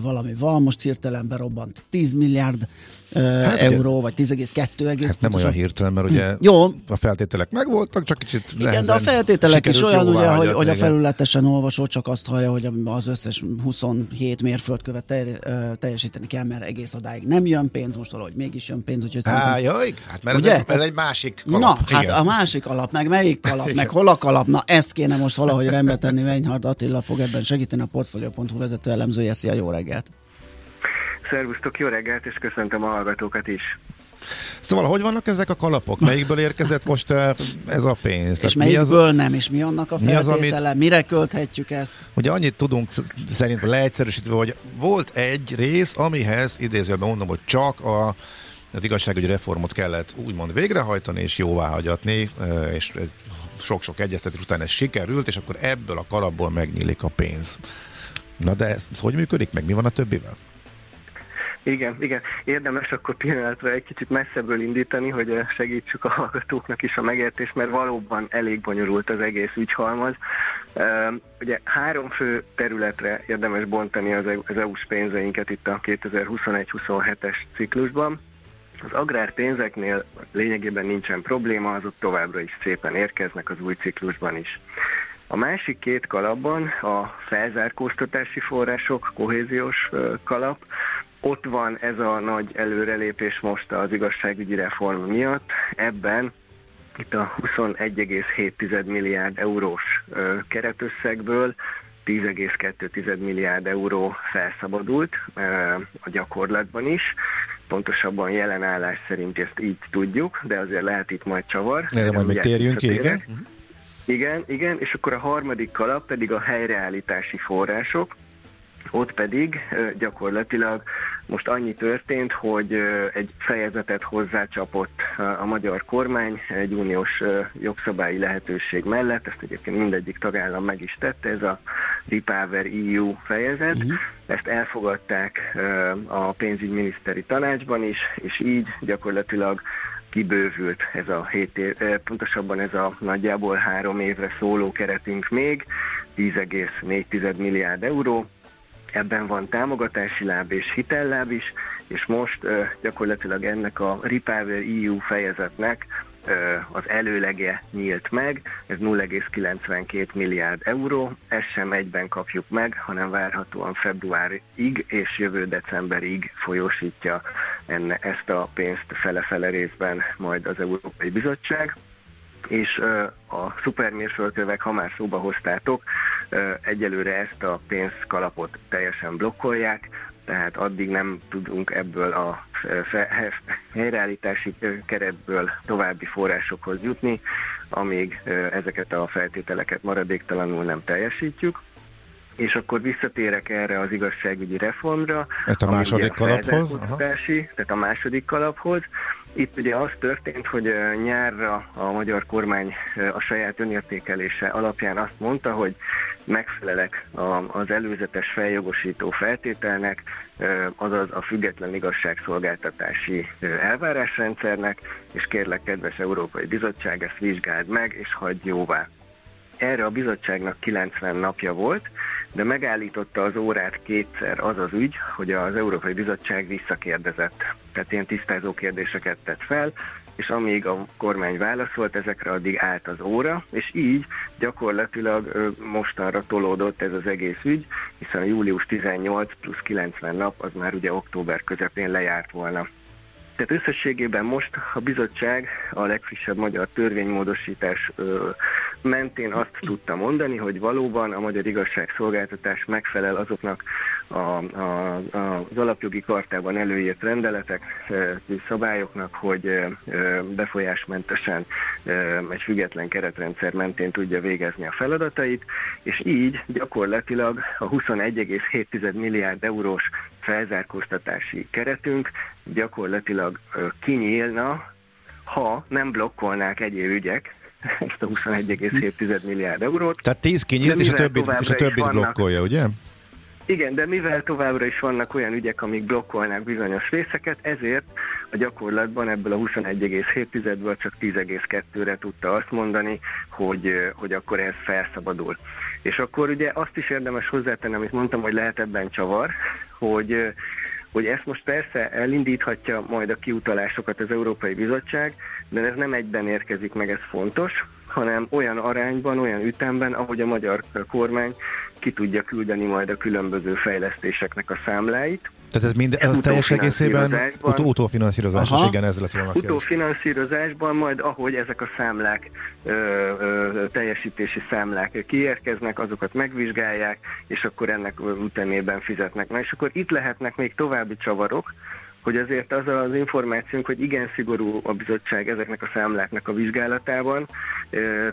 valami van, most hirtelen berobbant 10 milliárd hát, euró, vagy 10,2 egész. Hát nem olyan hirtelen, mert ugye. Jó. a feltételek megvoltak, csak kicsit Igen, de a feltételek is olyan, ugye, hogy, hogy a felületesen olvasó csak azt hallja, hogy az összes 27 mérföldkövet teljesíteni kell, mert egész odáig nem jön pénz, most valahogy mégis jön pénz. Úgyhogy Há, jaj, hát mert ugye? Ez, egy, ez egy másik kalap. Na, hát Igen. hát a másik alap, meg melyik kalap, Igen. meg hol a kalap, na ezt kéne most valahogy rendbe tenni, Vényhard Attila fog ebben segíteni a Portfolio.hu vezető elemzője. Szia, jó reggelt! Szervusztok, jó reggelt, és köszöntöm a hallgatókat is. Szóval hogy vannak ezek a kalapok? Melyikből érkezett most eh, ez a pénz? És melyikből az, nem, és mi annak a feltétele? Az, amit, mire költhetjük ezt? Ugye annyit tudunk szerint leegyszerűsítve, hogy volt egy rész, amihez idézőben mondom, hogy csak a az igazságügyi reformot kellett úgymond végrehajtani és jóváhagyatni, eh, és ez sok-sok egyeztetés után ez sikerült, és akkor ebből a kalapból megnyílik a pénz. Na de ez hogy működik meg? Mi van a többivel? Igen, igen. Érdemes akkor pillanatra egy kicsit messzebből indítani, hogy eh, segítsük a hallgatóknak is a megértést, mert valóban elég bonyolult az egész ügyhalmaz. Uh, ugye három fő területre érdemes bontani az EU-s pénzeinket itt a 2021-27-es ciklusban. Az agrárpénzeknél lényegében nincsen probléma, azok továbbra is szépen érkeznek az új ciklusban is. A másik két kalapban a felzárkóztatási források, kohéziós kalap, ott van ez a nagy előrelépés most az igazságügyi reform miatt. Ebben itt a 21,7 milliárd eurós keretösszegből 10,2 milliárd euró felszabadult a gyakorlatban is. Pontosabban jelen állás szerint ezt így tudjuk, de azért lehet itt majd csavar. Erre majd még térjünk, igen. Igen, igen, és akkor a harmadik kalap pedig a helyreállítási források, ott pedig gyakorlatilag most annyi történt, hogy egy fejezetet hozzácsapott a magyar kormány egy uniós jogszabályi lehetőség mellett, ezt egyébként mindegyik tagállam meg is tette, ez a Repower EU fejezet. Uh-huh. Ezt elfogadták a pénzügyminiszteri tanácsban is, és így gyakorlatilag kibővült ez a 7 év, pontosabban ez a nagyjából három évre szóló keretünk még, 10,4 milliárd euró, ebben van támogatási láb és hitelláb is, és most uh, gyakorlatilag ennek a Repower EU fejezetnek uh, az előlege nyílt meg, ez 0,92 milliárd euró, ezt sem egyben kapjuk meg, hanem várhatóan februárig és jövő decemberig folyósítja enne, ezt a pénzt fele-fele részben majd az Európai Bizottság és a szupermérföldkövek, ha már szóba hoztátok, egyelőre ezt a pénzkalapot teljesen blokkolják, tehát addig nem tudunk ebből a helyreállítási keretből további forrásokhoz jutni, amíg ezeket a feltételeket maradéktalanul nem teljesítjük. És akkor visszatérek erre az igazságügyi reformra. Ez a második kalaphoz? Tehát a második kalaphoz. Itt ugye az történt, hogy nyárra a magyar kormány a saját önértékelése alapján azt mondta, hogy megfelelek az előzetes feljogosító feltételnek, azaz a független igazságszolgáltatási elvárásrendszernek, és kérlek, kedves Európai Bizottság, ezt vizsgáld meg, és hagyj jóvá. Erre a bizottságnak 90 napja volt, de megállította az órát kétszer az az ügy, hogy az Európai Bizottság visszakérdezett. Tehát ilyen tisztázó kérdéseket tett fel, és amíg a kormány válaszolt, ezekre addig állt az óra, és így gyakorlatilag mostanra tolódott ez az egész ügy, hiszen a július 18 plusz 90 nap az már ugye október közepén lejárt volna. Tehát összességében most a bizottság a legfrissebb magyar törvénymódosítás mentén azt tudta mondani, hogy valóban a magyar igazságszolgáltatás megfelel azoknak a, a, az alapjogi kartában előírt rendeletek, szabályoknak, hogy befolyásmentesen egy független keretrendszer mentén tudja végezni a feladatait, és így gyakorlatilag a 21,7 milliárd eurós felzárkóztatási keretünk gyakorlatilag kinyílna, ha nem blokkolnák egyéb ügyek, ezt a 21,7 milliárd eurót. Tehát 10 kinyílt, és a többit, és a többit vannak, blokkolja, ugye? Igen, de mivel továbbra is vannak olyan ügyek, amik blokkolnak bizonyos részeket, ezért a gyakorlatban ebből a 21,7-ből csak 10,2-re tudta azt mondani, hogy, hogy akkor ez felszabadul. És akkor ugye azt is érdemes hozzátenni, amit mondtam, hogy lehet ebben csavar, hogy hogy ezt most persze elindíthatja majd a kiutalásokat az Európai Bizottság, de ez nem egyben érkezik meg, ez fontos, hanem olyan arányban, olyan ütemben, ahogy a magyar kormány ki tudja küldeni majd a különböző fejlesztéseknek a számláit. Tehát ez mind, ez teljes egészében utófinanszírozás, és igen, ez lett volna Utófinanszírozásban majd, ahogy ezek a számlák, ö, ö, teljesítési számlák kiérkeznek, azokat megvizsgálják, és akkor ennek utámében fizetnek. Na és akkor itt lehetnek még további csavarok, hogy azért az az információnk, hogy igen szigorú a bizottság ezeknek a számláknak a vizsgálatában,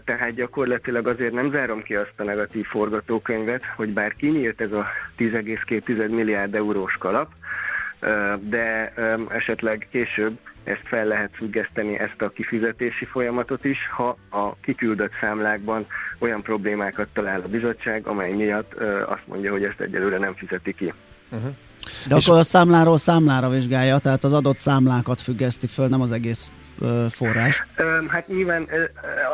tehát gyakorlatilag azért nem zárom ki azt a negatív forgatókönyvet, hogy bár kinyílt ez a 10,2 milliárd eurós kalap, de esetleg később ezt fel lehet függeszteni, ezt a kifizetési folyamatot is, ha a kiküldött számlákban olyan problémákat talál a bizottság, amely miatt azt mondja, hogy ezt egyelőre nem fizeti ki. Uh-huh. De és akkor a számláról számlára vizsgálja, tehát az adott számlákat függeszti föl, nem az egész forrás? Hát nyilván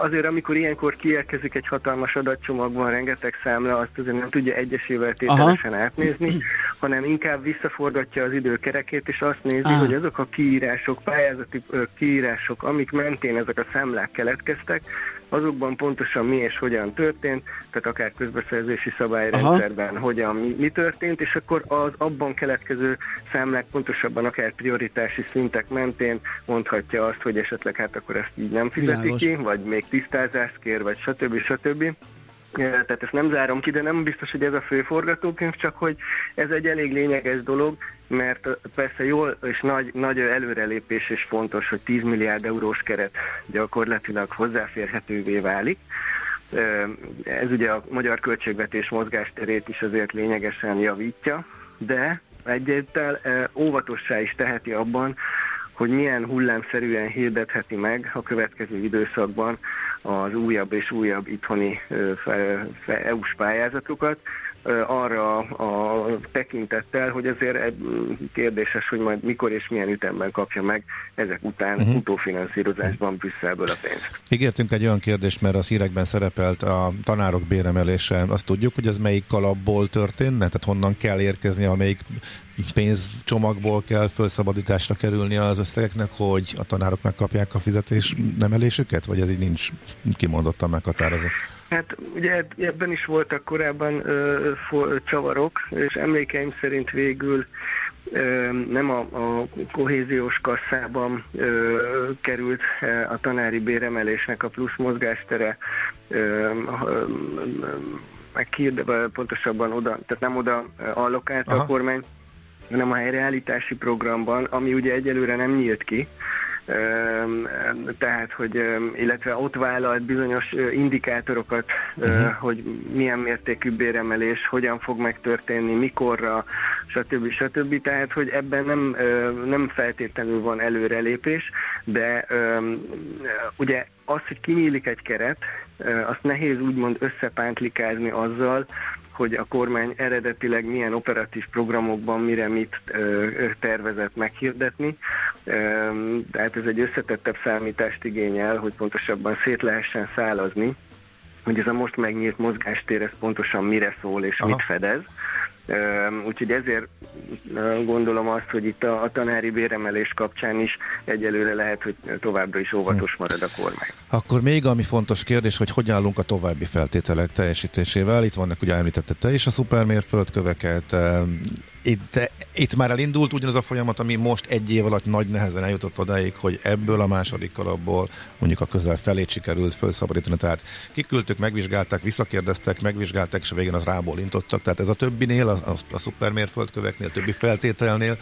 azért, amikor ilyenkor kiérkezik egy hatalmas adatcsomagban rengeteg számla, azt azért nem tudja egyesével tételesen Aha. átnézni, hanem inkább visszaforgatja az időkerekét, és azt nézi, Aha. hogy azok a kiírások, pályázati kiírások, amik mentén ezek a számlák keletkeztek, azokban pontosan mi és hogyan történt, tehát akár közbeszerzési szabályrendszerben Aha. hogyan, mi, mi történt, és akkor az abban keletkező számlák pontosabban akár prioritási szintek mentén mondhatja azt, hogy esetleg hát akkor ezt így nem fizeti ki, vagy még tisztázást kér, vagy stb. stb tehát ezt nem zárom ki, de nem biztos, hogy ez a fő forgatókönyv, csak hogy ez egy elég lényeges dolog, mert persze jól és nagy, nagy előrelépés és fontos, hogy 10 milliárd eurós keret gyakorlatilag hozzáférhetővé válik. Ez ugye a magyar költségvetés mozgásterét is azért lényegesen javítja, de egyettel óvatossá is teheti abban, hogy milyen hullámszerűen hirdetheti meg a következő időszakban az újabb és újabb itthoni EU-s pályázatokat, arra a tekintettel, hogy azért kérdéses, hogy majd mikor és milyen ütemben kapja meg ezek után uh-huh. utófinanszírozásban Brüsszelből a pénzt. Ígértünk egy olyan kérdést, mert a hírekben szerepelt a tanárok béremelése. Azt tudjuk, hogy ez melyik kalapból történne? Tehát honnan kell érkezni, amelyik pénzcsomagból kell felszabadításra kerülni az összegeknek, hogy a tanárok megkapják a fizetés nemelésüket? Vagy ez így nincs kimondottan meghatározva? Hát ugye ebben is voltak korábban ö, for, csavarok, és emlékeim szerint végül ö, nem a, a kohéziós kasszában ö, került a tanári béremelésnek a plusz mozgástere ö, ö, meghírde, pontosabban oda, tehát nem oda allokálta Aha. a kormány, hanem a helyreállítási programban, ami ugye egyelőre nem nyílt ki, tehát, hogy illetve ott vállalt bizonyos indikátorokat, uh-huh. hogy milyen mértékű béremelés, hogyan fog megtörténni, mikorra, stb. stb. Tehát, hogy ebben nem, nem feltétlenül van előrelépés, de ugye az, hogy kinyílik egy keret, azt nehéz úgymond összepántlikázni azzal, hogy a kormány eredetileg milyen operatív programokban mire mit tervezett meghirdetni. Tehát ez egy összetettebb számítást igényel, hogy pontosabban szét lehessen szálazni, hogy ez a most megnyílt mozgástér ez pontosan mire szól és Aha. mit fedez. Úgyhogy ezért gondolom azt, hogy itt a, a tanári béremelés kapcsán is egyelőre lehet, hogy továbbra is óvatos marad a kormány. Akkor még ami fontos kérdés, hogy hogyan állunk a további feltételek teljesítésével. Itt vannak, ugye említette te is a szupermérföldköveket, itt, itt már elindult ugyanaz a folyamat, ami most egy év alatt nagy nehezen eljutott odáig, hogy ebből a második kalapból mondjuk a közel felét sikerült felszabadítani. Tehát kiküldtük, megvizsgálták, visszakérdeztek, megvizsgálták, és a végén az rából intottak. Tehát ez a többinél, a, a, a szupermérföldköveknél, a többi feltételnél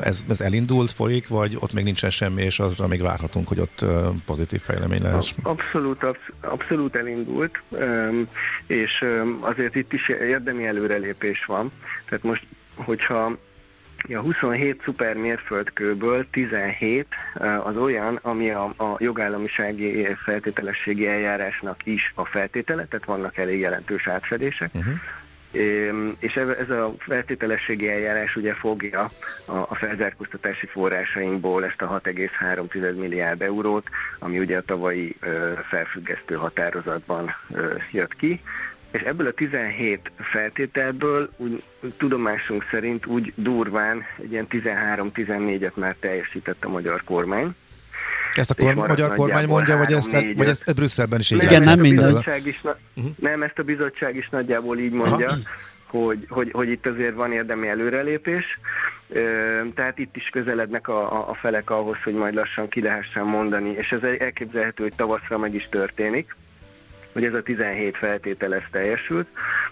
ez, ez elindult, folyik, vagy ott még nincsen semmi, és azra még várhatunk, hogy ott pozitív fejlemény lesz? Abszolút, abszolút elindult, és azért itt is érdemi előrelépés van. Tehát most, hogyha a 27 szuper mérföldkőből 17 az olyan, ami a, a jogállamisági feltételességi eljárásnak is a feltétele, tehát vannak elég jelentős átfedések. Uh-huh és ez a feltételességi eljárás ugye fogja a felzárkóztatási forrásainkból ezt a 6,3 milliárd eurót, ami ugye a tavalyi felfüggesztő határozatban jött ki, és ebből a 17 feltételből úgy, tudomásunk szerint úgy durván egy ilyen 13-14-et már teljesített a magyar kormány, Ezt a kor- magyar kormány mondja, vagy ezt, négy, vagy ezt Brüsszelben is így Igen, nem minden. bizottság is, na- Nem, ezt a bizottság is nagyjából így mondja, Aha. hogy, hogy, hogy itt azért van érdemi előrelépés. Ö, Tehát itt is közelednek a, a- a felek ahhoz, hogy majd lassan ki lehessen mondani, és ez elképzelhető, hogy tavaszra meg is történik hogy ez a 17 feltétel ez teljesült,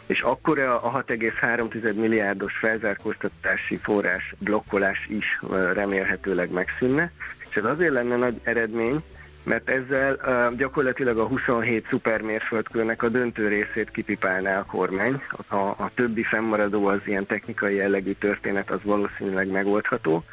és akkor a a 6,3 milliárdos felzárkóztatási forrás blokkolás is remélhetőleg megszűnne, és ez azért lenne nagy eredmény, mert ezzel uh, gyakorlatilag a 27 szupermérföldkőnek a döntő részét kipipálná a kormány. A, a többi fennmaradó az ilyen technikai jellegű történet, az valószínűleg megoldható,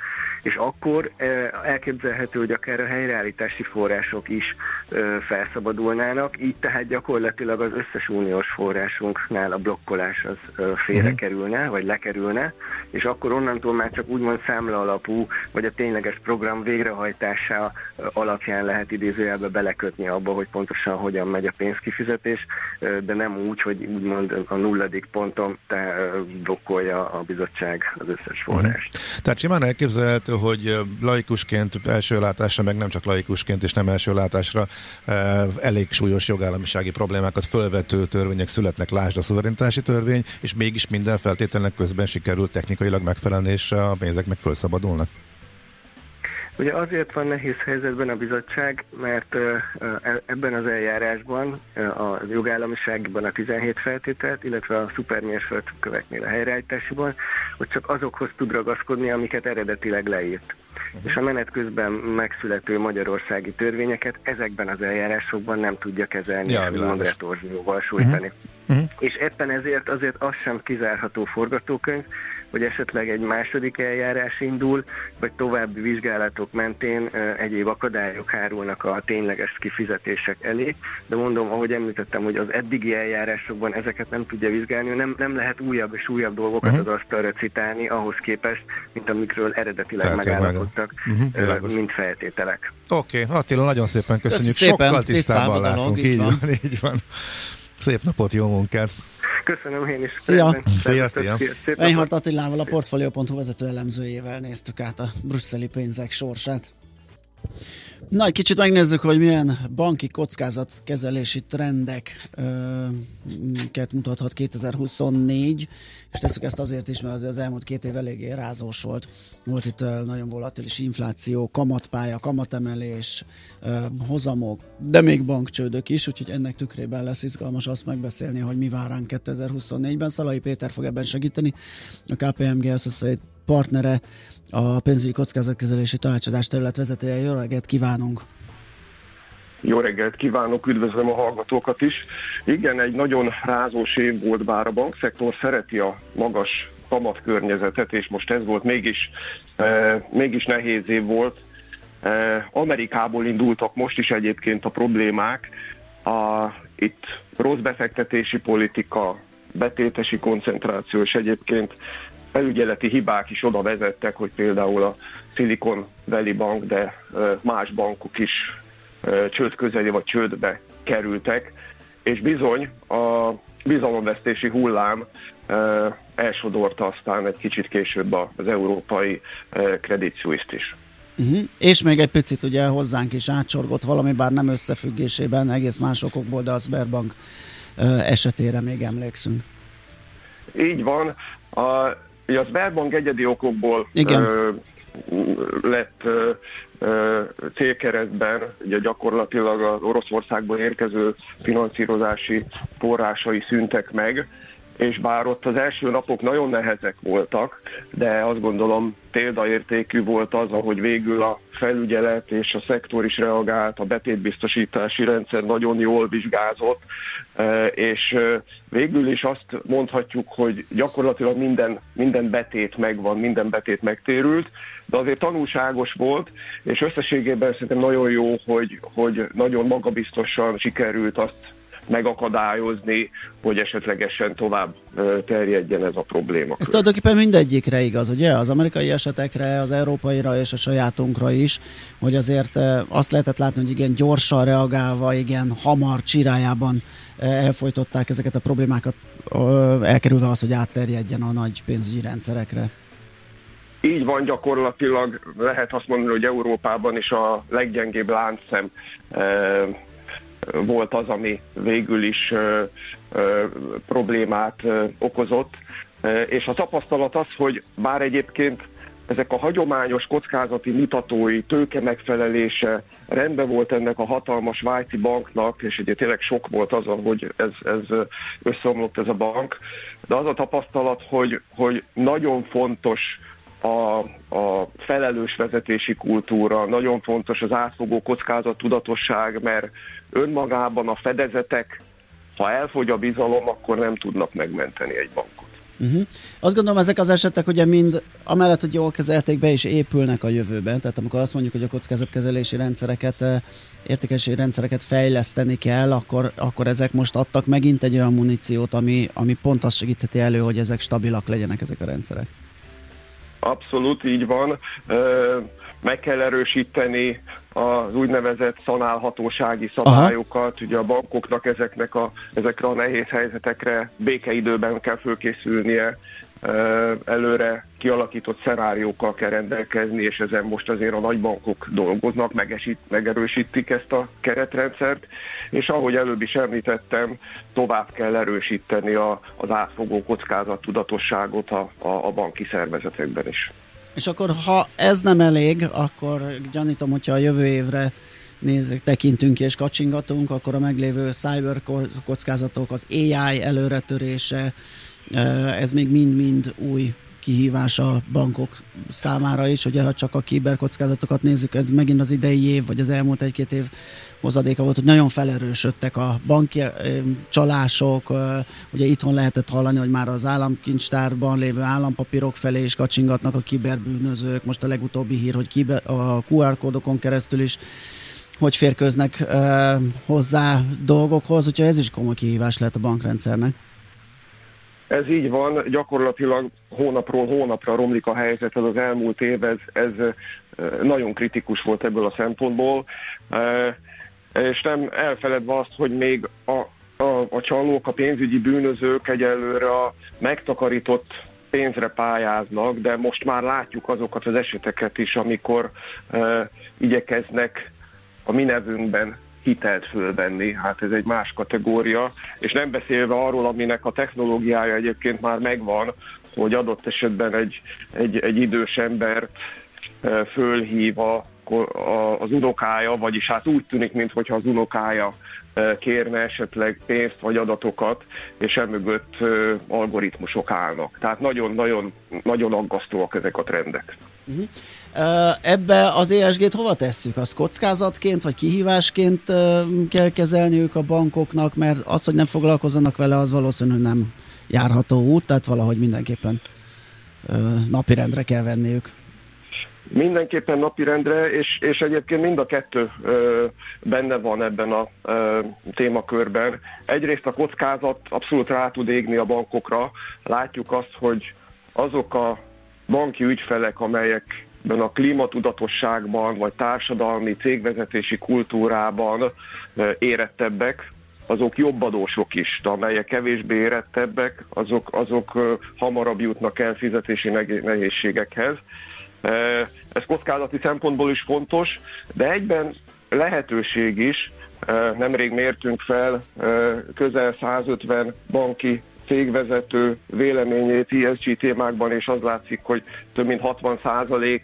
és akkor uh, elképzelhető, hogy akár a helyreállítási források is uh, felszabadulnának, így tehát gyakorlatilag az összes uniós forrásunknál a blokkolás az uh, félrekerülne, vagy lekerülne, és akkor onnantól már csak úgymond számla alapú, vagy a tényleges program végrehajtása alapján lehet idézőjelbe belekötni abba, hogy pontosan hogyan megy a pénzkifizetés, de nem úgy, hogy úgymond a nulladik ponton te blokkolja a bizottság az összes forrást. Tehát simán elképzelhető, hogy laikusként, első látásra, meg nem csak laikusként és nem első látásra elég súlyos jogállamisági problémákat fölvető törvények születnek, lásd a szuverenitási törvény, és mégis minden feltételnek közben sikerült technikailag megfelelni, és a pénzek meg felszabadulnak. Ugye azért van nehéz helyzetben a bizottság, mert ö, ebben az eljárásban a jogállamiságban a 17 feltételt, illetve a szupermérföldköveknél a helyreállításiban, hogy csak azokhoz tud ragaszkodni, amiket eredetileg leírt. És a menet közben megszülető magyarországi törvényeket ezekben az eljárásokban nem tudja kezelni, Ja, úgymond retorzióval sújtani. Uh-huh. És éppen ezért azért az sem kizárható forgatókönyv, hogy esetleg egy második eljárás indul, vagy további vizsgálatok mentén egyéb akadályok hárulnak a tényleges kifizetések elé, de mondom, ahogy említettem, hogy az eddigi eljárásokban ezeket nem tudja vizsgálni, nem, nem lehet újabb és újabb dolgokat uh-huh. az asztalra citálni ahhoz képest, mint amikről eredetileg Tehát, megállapodtak, világos. mint feltételek. Oké, okay. Attila, nagyon szépen köszönjük. Köszönjük szépen, Sokkal tisztában dolog, látunk. így van, így van. Szép napot, jó munkát! Köszönöm én is. Szia. Szia, szia. Reinhardt Attilával, a Portfolio.hu vezető elemzőjével néztük át a brüsszeli pénzek sorsát. Na, egy kicsit megnézzük, hogy milyen banki kockázatkezelési trendeket mutathat 2024, és tesszük ezt azért is, mert azért az elmúlt két év eléggé rázós volt. Volt itt nagyon volatilis infláció, kamatpálya, kamatemelés, hozamok, de még bankcsődök is, úgyhogy ennek tükrében lesz izgalmas azt megbeszélni, hogy mi vár ránk 2024-ben. Szalai Péter fog ebben segíteni, a KPMG Associate partnere, a pénzügyi kockázatkezelési tanácsadás terület vezetője. Jó reggelt kívánunk! Jó reggelt kívánok, üdvözlöm a hallgatókat is. Igen, egy nagyon rázós év volt, bár a bankszektor szereti a magas kamatkörnyezetet, és most ez volt mégis, e, mégis nehéz év volt. E, Amerikából indultak most is egyébként a problémák. A, itt rossz befektetési politika, betétesi koncentráció, és egyébként felügyeleti hibák is oda vezettek, hogy például a Silicon Valley Bank, de más bankok is csőd közeli vagy csődbe kerültek, és bizony a bizalomvesztési hullám elsodorta aztán egy kicsit később az európai Credit Suisse-t is. Uh-huh. És még egy picit ugye hozzánk is átsorgott valami, bár nem összefüggésében, egész más okokból, de a Sberbank esetére még emlékszünk. Így van. A, ugye a Sberbank egyedi okokból Igen. Ö, lett ö, ö, célkeresztben, ugye gyakorlatilag az Oroszországból érkező finanszírozási forrásai szűntek meg, és bár ott az első napok nagyon nehezek voltak, de azt gondolom példaértékű volt az, ahogy végül a felügyelet és a szektor is reagált, a betétbiztosítási rendszer nagyon jól vizsgázott, eh, és eh, végül is azt mondhatjuk, hogy gyakorlatilag minden, minden betét megvan, minden betét megtérült, de azért tanulságos volt, és összességében szerintem nagyon jó, hogy, hogy nagyon magabiztosan sikerült azt megakadályozni, hogy esetlegesen tovább terjedjen ez a probléma. Ez tulajdonképpen mindegyikre igaz, ugye? Az amerikai esetekre, az európaira és a sajátunkra is, hogy azért azt lehetett látni, hogy igen, gyorsan reagálva, igen, hamar, csirájában elfolytották ezeket a problémákat, elkerülve az, hogy átterjedjen a nagy pénzügyi rendszerekre. így van gyakorlatilag, lehet azt mondani, hogy Európában is a leggyengébb láncszem volt az, ami végül is problémát okozott. És a tapasztalat az, hogy bár egyébként ezek a hagyományos kockázati mutatói, tőke megfelelése rendben volt ennek a hatalmas svájci banknak, és ugye tényleg sok volt azon, hogy ez, ez összeomlott ez a bank, de az a tapasztalat, hogy, hogy nagyon fontos a, a felelős vezetési kultúra, nagyon fontos az átfogó kockázat tudatosság, mert önmagában a fedezetek, ha elfogy a bizalom, akkor nem tudnak megmenteni egy bankot. Uh-huh. Azt gondolom, ezek az esetek ugye mind, amellett, hogy jól kezelték be, és épülnek a jövőben. Tehát amikor azt mondjuk, hogy a kockázatkezelési rendszereket, eh, értékelési rendszereket fejleszteni kell, akkor, akkor ezek most adtak megint egy olyan muníciót, ami, ami pont azt segítheti elő, hogy ezek stabilak legyenek ezek a rendszerek. Abszolút így van. Meg kell erősíteni az úgynevezett szanálhatósági szabályokat. Aha. Ugye a bankoknak ezeknek a, ezekre a nehéz helyzetekre békeidőben kell fölkészülnie, előre kialakított szenáriókkal kell rendelkezni, és ezen most azért a nagybankok dolgoznak, megesít, megerősítik ezt a keretrendszert, és ahogy előbb is említettem, tovább kell erősíteni a, az átfogó kockázat tudatosságot a, a, a banki szervezetekben is. És akkor, ha ez nem elég, akkor gyanítom, hogyha a jövő évre nézzük, tekintünk és kacsingatunk, akkor a meglévő cyber kockázatok, az AI előretörése, ez még mind-mind új kihívás a bankok számára is, ugye ha csak a kiberkockázatokat nézzük, ez megint az idei év, vagy az elmúlt egy-két év hozadéka volt, hogy nagyon felerősödtek a banki csalások, ugye itthon lehetett hallani, hogy már az államkincstárban lévő állampapírok felé is kacsingatnak a kiberbűnözők, most a legutóbbi hír, hogy kiber, a QR kódokon keresztül is hogy férköznek hozzá dolgokhoz, úgyhogy ez is komoly kihívás lehet a bankrendszernek. Ez így van, gyakorlatilag hónapról hónapra romlik a helyzet, ez az elmúlt év, ez, ez nagyon kritikus volt ebből a szempontból, és nem elfeledve azt, hogy még a, a, a csalók, a pénzügyi bűnözők egyelőre a megtakarított pénzre pályáznak, de most már látjuk azokat az eseteket is, amikor e, igyekeznek a mi nevünkben hitelt fölvenni, hát ez egy más kategória, és nem beszélve arról, aminek a technológiája egyébként már megvan, hogy adott esetben egy, egy, egy idős embert fölhív a, a, az unokája, vagyis hát úgy tűnik, mintha az unokája kérne esetleg pénzt vagy adatokat, és emögött algoritmusok állnak. Tehát nagyon-nagyon nagyon aggasztóak ezek a trendek. Uh-huh. Ebbe az ESG-t hova tesszük? Az kockázatként vagy kihívásként kell kezelniük a bankoknak, mert az, hogy nem foglalkozzanak vele, az valószínűleg nem járható út, tehát valahogy mindenképpen napirendre kell venniük. Mindenképpen napirendre, és, és egyébként mind a kettő ö, benne van ebben a ö, témakörben. Egyrészt a kockázat abszolút rá tud égni a bankokra. Látjuk azt, hogy azok a banki ügyfelek, amelyek a klímatudatosságban, vagy társadalmi cégvezetési kultúrában érettebbek, azok jobb adósok is, de amelyek kevésbé érettebbek, azok, azok hamarabb jutnak el fizetési nehézségekhez. Ez kockázati szempontból is fontos, de egyben lehetőség is, nemrég mértünk fel közel 150 banki cégvezető véleményét ESG témákban, és az látszik, hogy több mint 60 százalék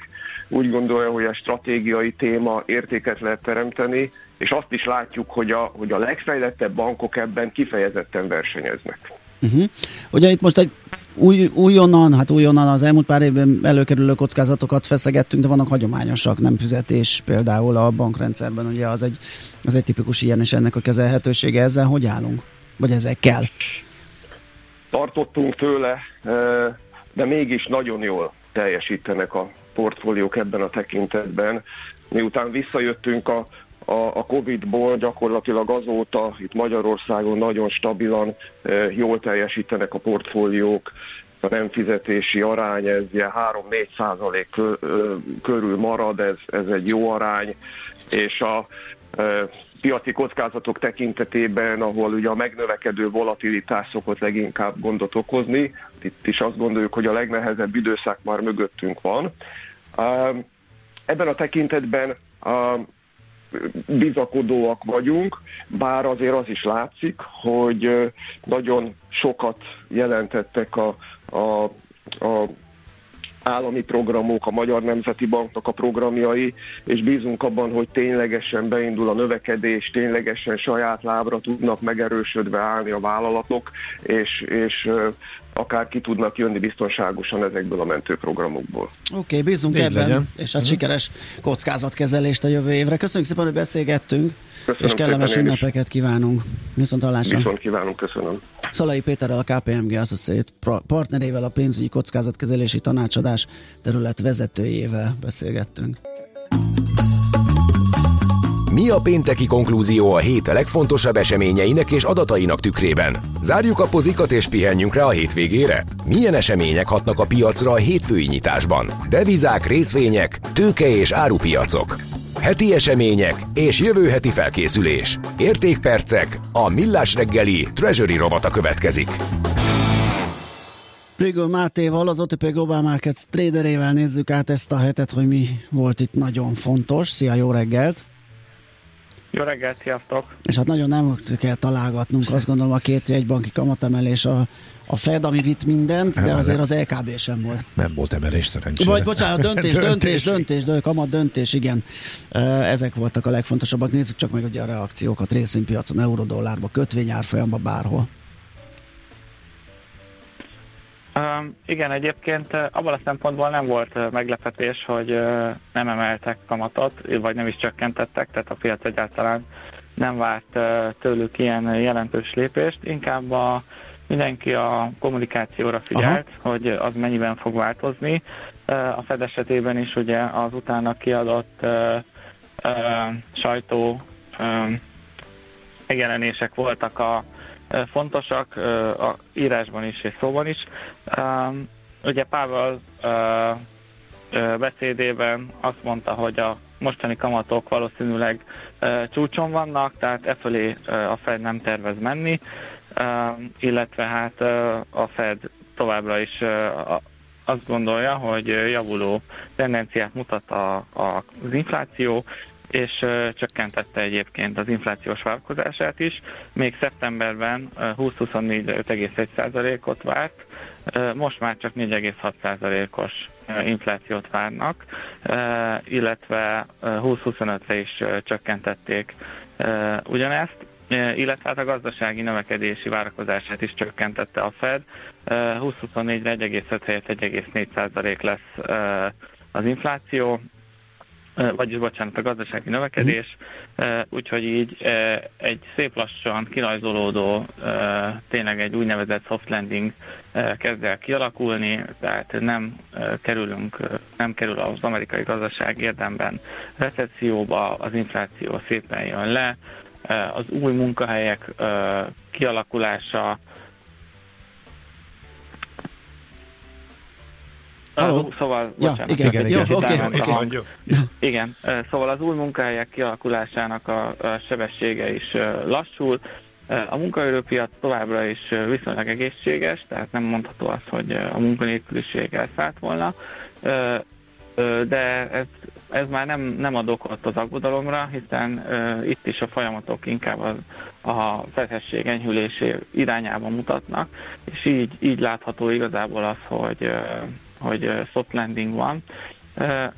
úgy gondolja, hogy a stratégiai téma értéket lehet teremteni, és azt is látjuk, hogy a, hogy a legfejlettebb bankok ebben kifejezetten versenyeznek. Uh-huh. Ugye itt most egy új, újonnan, hát újonnan az elmúlt pár évben előkerülő kockázatokat feszegettünk, de vannak hagyományosak, nem fizetés például a bankrendszerben, ugye az egy, az egy tipikus ilyen, és ennek a kezelhetősége. Ezzel hogy állunk? Vagy ezekkel? Tartottunk tőle, de mégis nagyon jól teljesítenek a portfóliók ebben a tekintetben. Miután visszajöttünk a, a, a Covid-ból gyakorlatilag azóta itt Magyarországon nagyon stabilan jól teljesítenek a portfóliók, a nem fizetési arány, ez 3-4 százalék körül marad, ez, ez egy jó arány, és a, piaci kockázatok tekintetében, ahol ugye a megnövekedő volatilitás szokott leginkább gondot okozni. Itt is azt gondoljuk, hogy a legnehezebb időszak már mögöttünk van. Ebben a tekintetben bizakodóak vagyunk, bár azért az is látszik, hogy nagyon sokat jelentettek a, a, a állami programok, a Magyar Nemzeti Banknak a programjai, és bízunk abban, hogy ténylegesen beindul a növekedés, ténylegesen saját lábra tudnak megerősödve állni a vállalatok, és, és akár ki tudnak jönni biztonságosan ezekből a mentőprogramokból. Oké, okay, bízunk Így ebben, legyen. és hát uh-huh. sikeres kockázatkezelést a jövő évre. Köszönjük szépen, hogy beszélgettünk, köszönöm és kellemes ünnepeket kívánunk. Viszont hallásra. Viszont kívánunk, köszönöm. Szalai Péterrel, a KPMG Associate partnerével, a pénzügyi kockázatkezelési tanácsadás terület vezetőjével beszélgettünk. Mi a pénteki konklúzió a hét legfontosabb eseményeinek és adatainak tükrében? Zárjuk a pozikat és pihenjünk rá a hétvégére? Milyen események hatnak a piacra a hétfői nyitásban? Devizák, részvények, tőke és árupiacok. Heti események és jövő heti felkészülés. Értékpercek, a millás reggeli Treasury robata következik. Prigol Mátéval, az OTP Global Markets traderével nézzük át ezt a hetet, hogy mi volt itt nagyon fontos. Szia, jó reggelt! Jó reggelt, sziasztok! És hát nagyon nem kell találgatnunk, azt gondolom a két jegybanki kamatemelés a, a Fed, ami vitt mindent, de azért az LKB sem volt. Nem volt emelés szerencsére. Vagy bocsánat, döntés, döntés, döntés, döntés, kamat döntés, igen. Ezek voltak a legfontosabbak. Nézzük csak meg ugye a reakciókat részvénypiacon, eurodollárba, kötvényárfolyamba, bárhol. Um, igen, egyébként abban a szempontból nem volt meglepetés, hogy nem emeltek kamatot, vagy nem is csökkentettek, tehát a piac egyáltalán nem várt tőlük ilyen jelentős lépést, inkább a, mindenki a kommunikációra figyelt, Aha. hogy az mennyiben fog változni. A Fed esetében is ugye az utána kiadott uh, uh, sajtó uh, megjelenések voltak a fontosak a írásban is és szóban is. Ugye Pável beszédében azt mondta, hogy a mostani kamatok valószínűleg csúcson vannak, tehát e fölé a Fed nem tervez menni, illetve hát a Fed továbbra is azt gondolja, hogy javuló tendenciát mutat a, a, az infláció, és csökkentette egyébként az inflációs vállalkozását is. Még szeptemberben 20-24 5,1%-ot várt, most már csak 4,6%-os inflációt várnak, illetve 20-25-re is csökkentették ugyanezt illetve hát a gazdasági növekedési várakozását is csökkentette a Fed. 2024-re 1,5 helyett 1,4% lesz az infláció, vagyis bocsánat, a gazdasági növekedés, úgyhogy így egy szép lassan kirajzolódó, tényleg egy úgynevezett soft landing kezd el kialakulni, tehát nem kerülünk, nem kerül az amerikai gazdaság érdemben recesszióba, az infláció szépen jön le, az új munkahelyek kialakulása Halló? Szóval, ja, bocsánat, igen, igen, igen, okay, okay. igen, szóval az új munkahelyek kialakulásának a, a sebessége is lassul. A munkaerőpiac továbbra is viszonylag egészséges, tehát nem mondható az, hogy a munkanélküliség elszállt volna, de ez, ez már nem, nem ad okot az aggodalomra, hiszen itt is a folyamatok inkább az, a fedhesség enyhülésé irányába mutatnak, és így, így látható igazából az, hogy hogy soft landing van.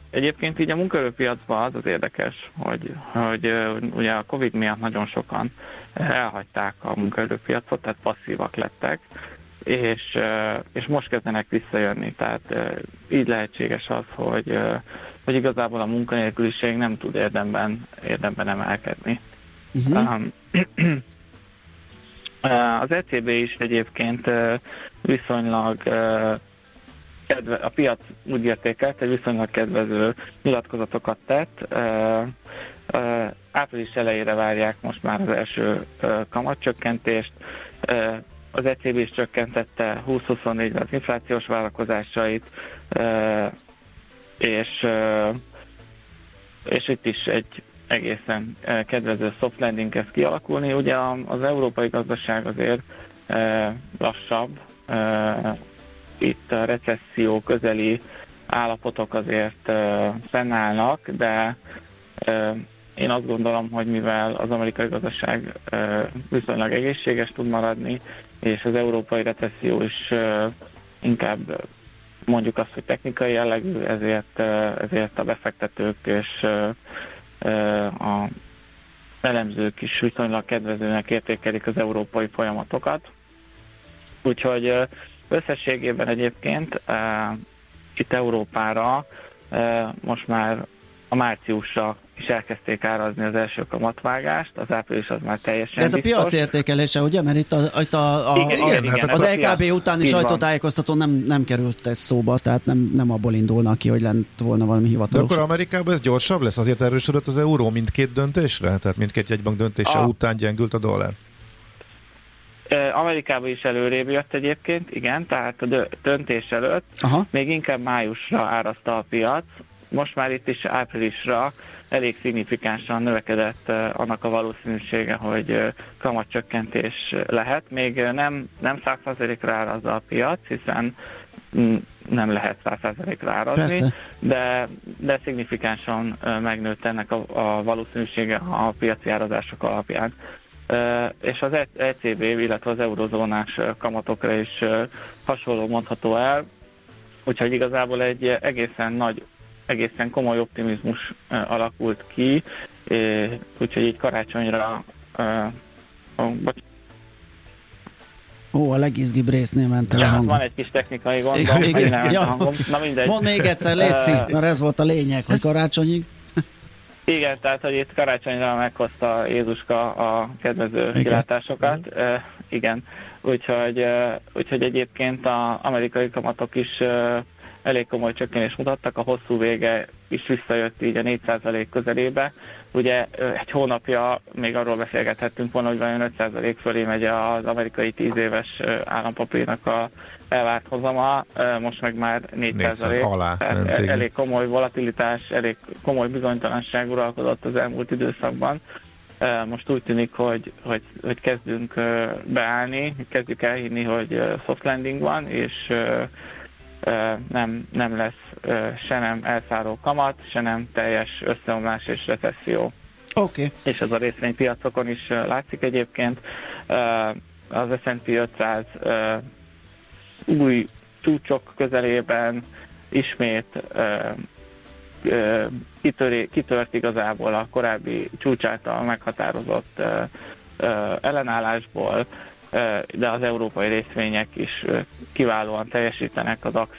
Egyébként így a munkaerőpiacban az az érdekes, hogy, hogy ugye a Covid miatt nagyon sokan elhagyták a munkaerőpiacot, tehát passzívak lettek, és, és most kezdenek visszajönni, tehát így lehetséges az, hogy, hogy igazából a munkanélküliség nem tud érdemben, érdemben emelkedni. Uh-huh. Az ECB is egyébként viszonylag kedve, a piac úgy értékelt, egy viszonylag kedvező nyilatkozatokat tett. Április elejére várják most már az első kamatcsökkentést. Az ECB is csökkentette 20-24-ben az inflációs vállalkozásait, és, és itt is egy egészen kedvező soft landing kezd kialakulni. Ugye az európai gazdaság azért lassabb, itt a recesszió közeli állapotok azért fennállnak, de én azt gondolom, hogy mivel az amerikai gazdaság viszonylag egészséges tud maradni, és az európai recesszió is inkább mondjuk azt, hogy technikai jellegű, ezért, ezért a befektetők és a elemzők is viszonylag kedvezőnek értékelik az európai folyamatokat. Úgyhogy összességében egyébként itt Európára most már a márciusra is elkezdték árazni az első kamatvágást, az április az már teljesen De ez biztos. a piac értékelése, ugye? Mert itt, a, itt a, a, Igen, a, igen, az LKB piac. utáni Így van. sajtótájékoztató nem, nem került ez szóba, tehát nem, nem abból indulnak ki, hogy lent volna valami De hivatalos. akkor Amerikában ez gyorsabb lesz? Azért erősödött az euró mindkét döntésre? Tehát mindkét jegybank döntése A- után gyengült a dollár? Amerikában is előrébb jött egyébként, igen, tehát a dö- döntés előtt Aha. még inkább májusra árazta a piac, most már itt is áprilisra elég szignifikánsan növekedett annak a valószínűsége, hogy kamatcsökkentés lehet. Még nem, nem 100%-ra árazza a piac, hiszen mm, nem lehet 100%-ra árazni, Persze. de, de szignifikánsan megnőtt ennek a, a valószínűsége a piaci árazások alapján. És az E- ECB, illetve az eurozónás kamatokra is hasonló mondható el, úgyhogy igazából egy egészen nagy, egészen komoly optimizmus alakult ki, úgyhogy így karácsonyra ö, ó, a legizgibb résznél ment el a ja, hang. van egy kis technikai gondom, Igen, igen, ja. hangom. Na mindegy. Mondd még egyszer, Léci, mert ez volt a lényeg, hogy karácsonyig. Igen, tehát, hogy itt karácsonyra meghozta Jézuska a kedvező Igen. kilátásokat. Uh, igen, úgyhogy, úgyhogy egyébként az amerikai kamatok is elég komoly csökkenést mutattak, a hosszú vége is visszajött így a 4% közelébe. Ugye egy hónapja még arról beszélgethettünk volna, hogy vajon 5% fölé megy az amerikai 10 éves állampapírnak a elvárt hozama, most meg már 4%. 4% alá Tehát elég komoly volatilitás, elég komoly bizonytalanság uralkodott az elmúlt időszakban. Most úgy tűnik, hogy, hogy, hogy kezdünk beállni, kezdjük elhinni, hogy soft landing van, és nem, nem lesz se nem elszálló kamat, se nem teljes összeomlás és recesszió. Okay. És ez a részvénypiacokon is látszik egyébként. Az S&P 500 ö, új csúcsok közelében ismét kitöri, kitört igazából a korábbi csúcs által meghatározott ellenállásból, de az európai részvények is kiválóan teljesítenek, a DAX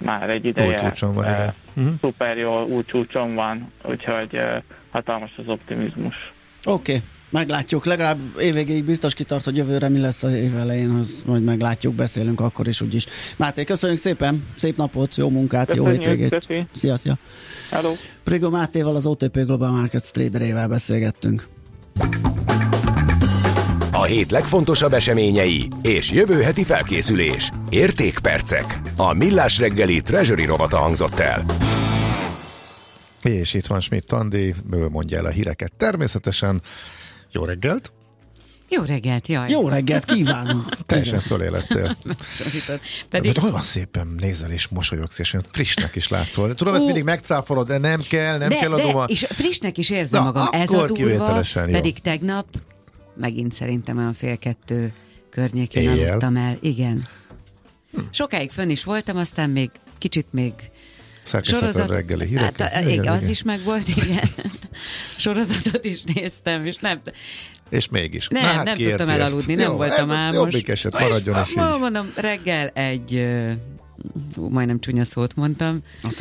már egy Új ideje csúcson van, igen. Uh-huh. szuper jól, új csúcson van, úgyhogy hatalmas az optimizmus. Oké, okay. meglátjuk. Legalább évvégéig biztos kitart, hogy jövőre mi lesz a év elején, az majd meglátjuk, beszélünk akkor is úgyis. Máté, köszönjük szépen, szép napot, jó munkát, jó Köszönjük, hétvégét. köszi. Szia, szia. Hello. Prigo Mátéval, az OTP Global Markets traderével beszélgettünk. A hét legfontosabb eseményei és jövő heti felkészülés. Értékpercek. A Millás reggeli Treasury rovata hangzott el. És itt van Schmidt Andi, ő mondja el a híreket. Természetesen jó reggelt, Jó reggelt, jaj. Jó reggelt kívánok! teljesen fölélettél. Pedig... Pedig olyan szépen nézel és mosolyogsz, és olyan frissnek is látszol. Tudom, ezt Ó. mindig megcáfolod, de nem kell, nem de, kell a de, duma. és frissnek is érzem Na, magam. Ez a durva, kivételesen jó. pedig tegnap megint szerintem olyan fél kettő környékén Éjjel. aludtam el. Igen. Sokáig fönn is voltam, aztán még kicsit még a reggeli híreket. Hát, igen, az is megvolt, igen. Sorozatot is néztem, és nem, És mégis. nem, Na, hát nem tudtam ezt. elaludni, nem Jó, voltam ez álmos. Jobbik eset, maradjon is Ma- így. Mondom, reggel egy, ö, ú, majdnem csúnya szót mondtam,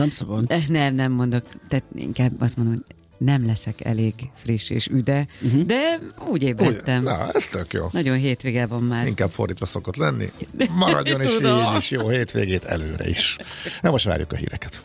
szabad. Eh, Nem, nem mondok, tehát inkább azt mondom, hogy nem leszek elég friss és üde, uh-huh. de úgy ébredtem. Úgy, na, ez tök jó. Nagyon hétvége van már. Inkább fordítva szokott lenni. Maradjon is így is. Jó hétvégét előre is. Na most várjuk a híreket.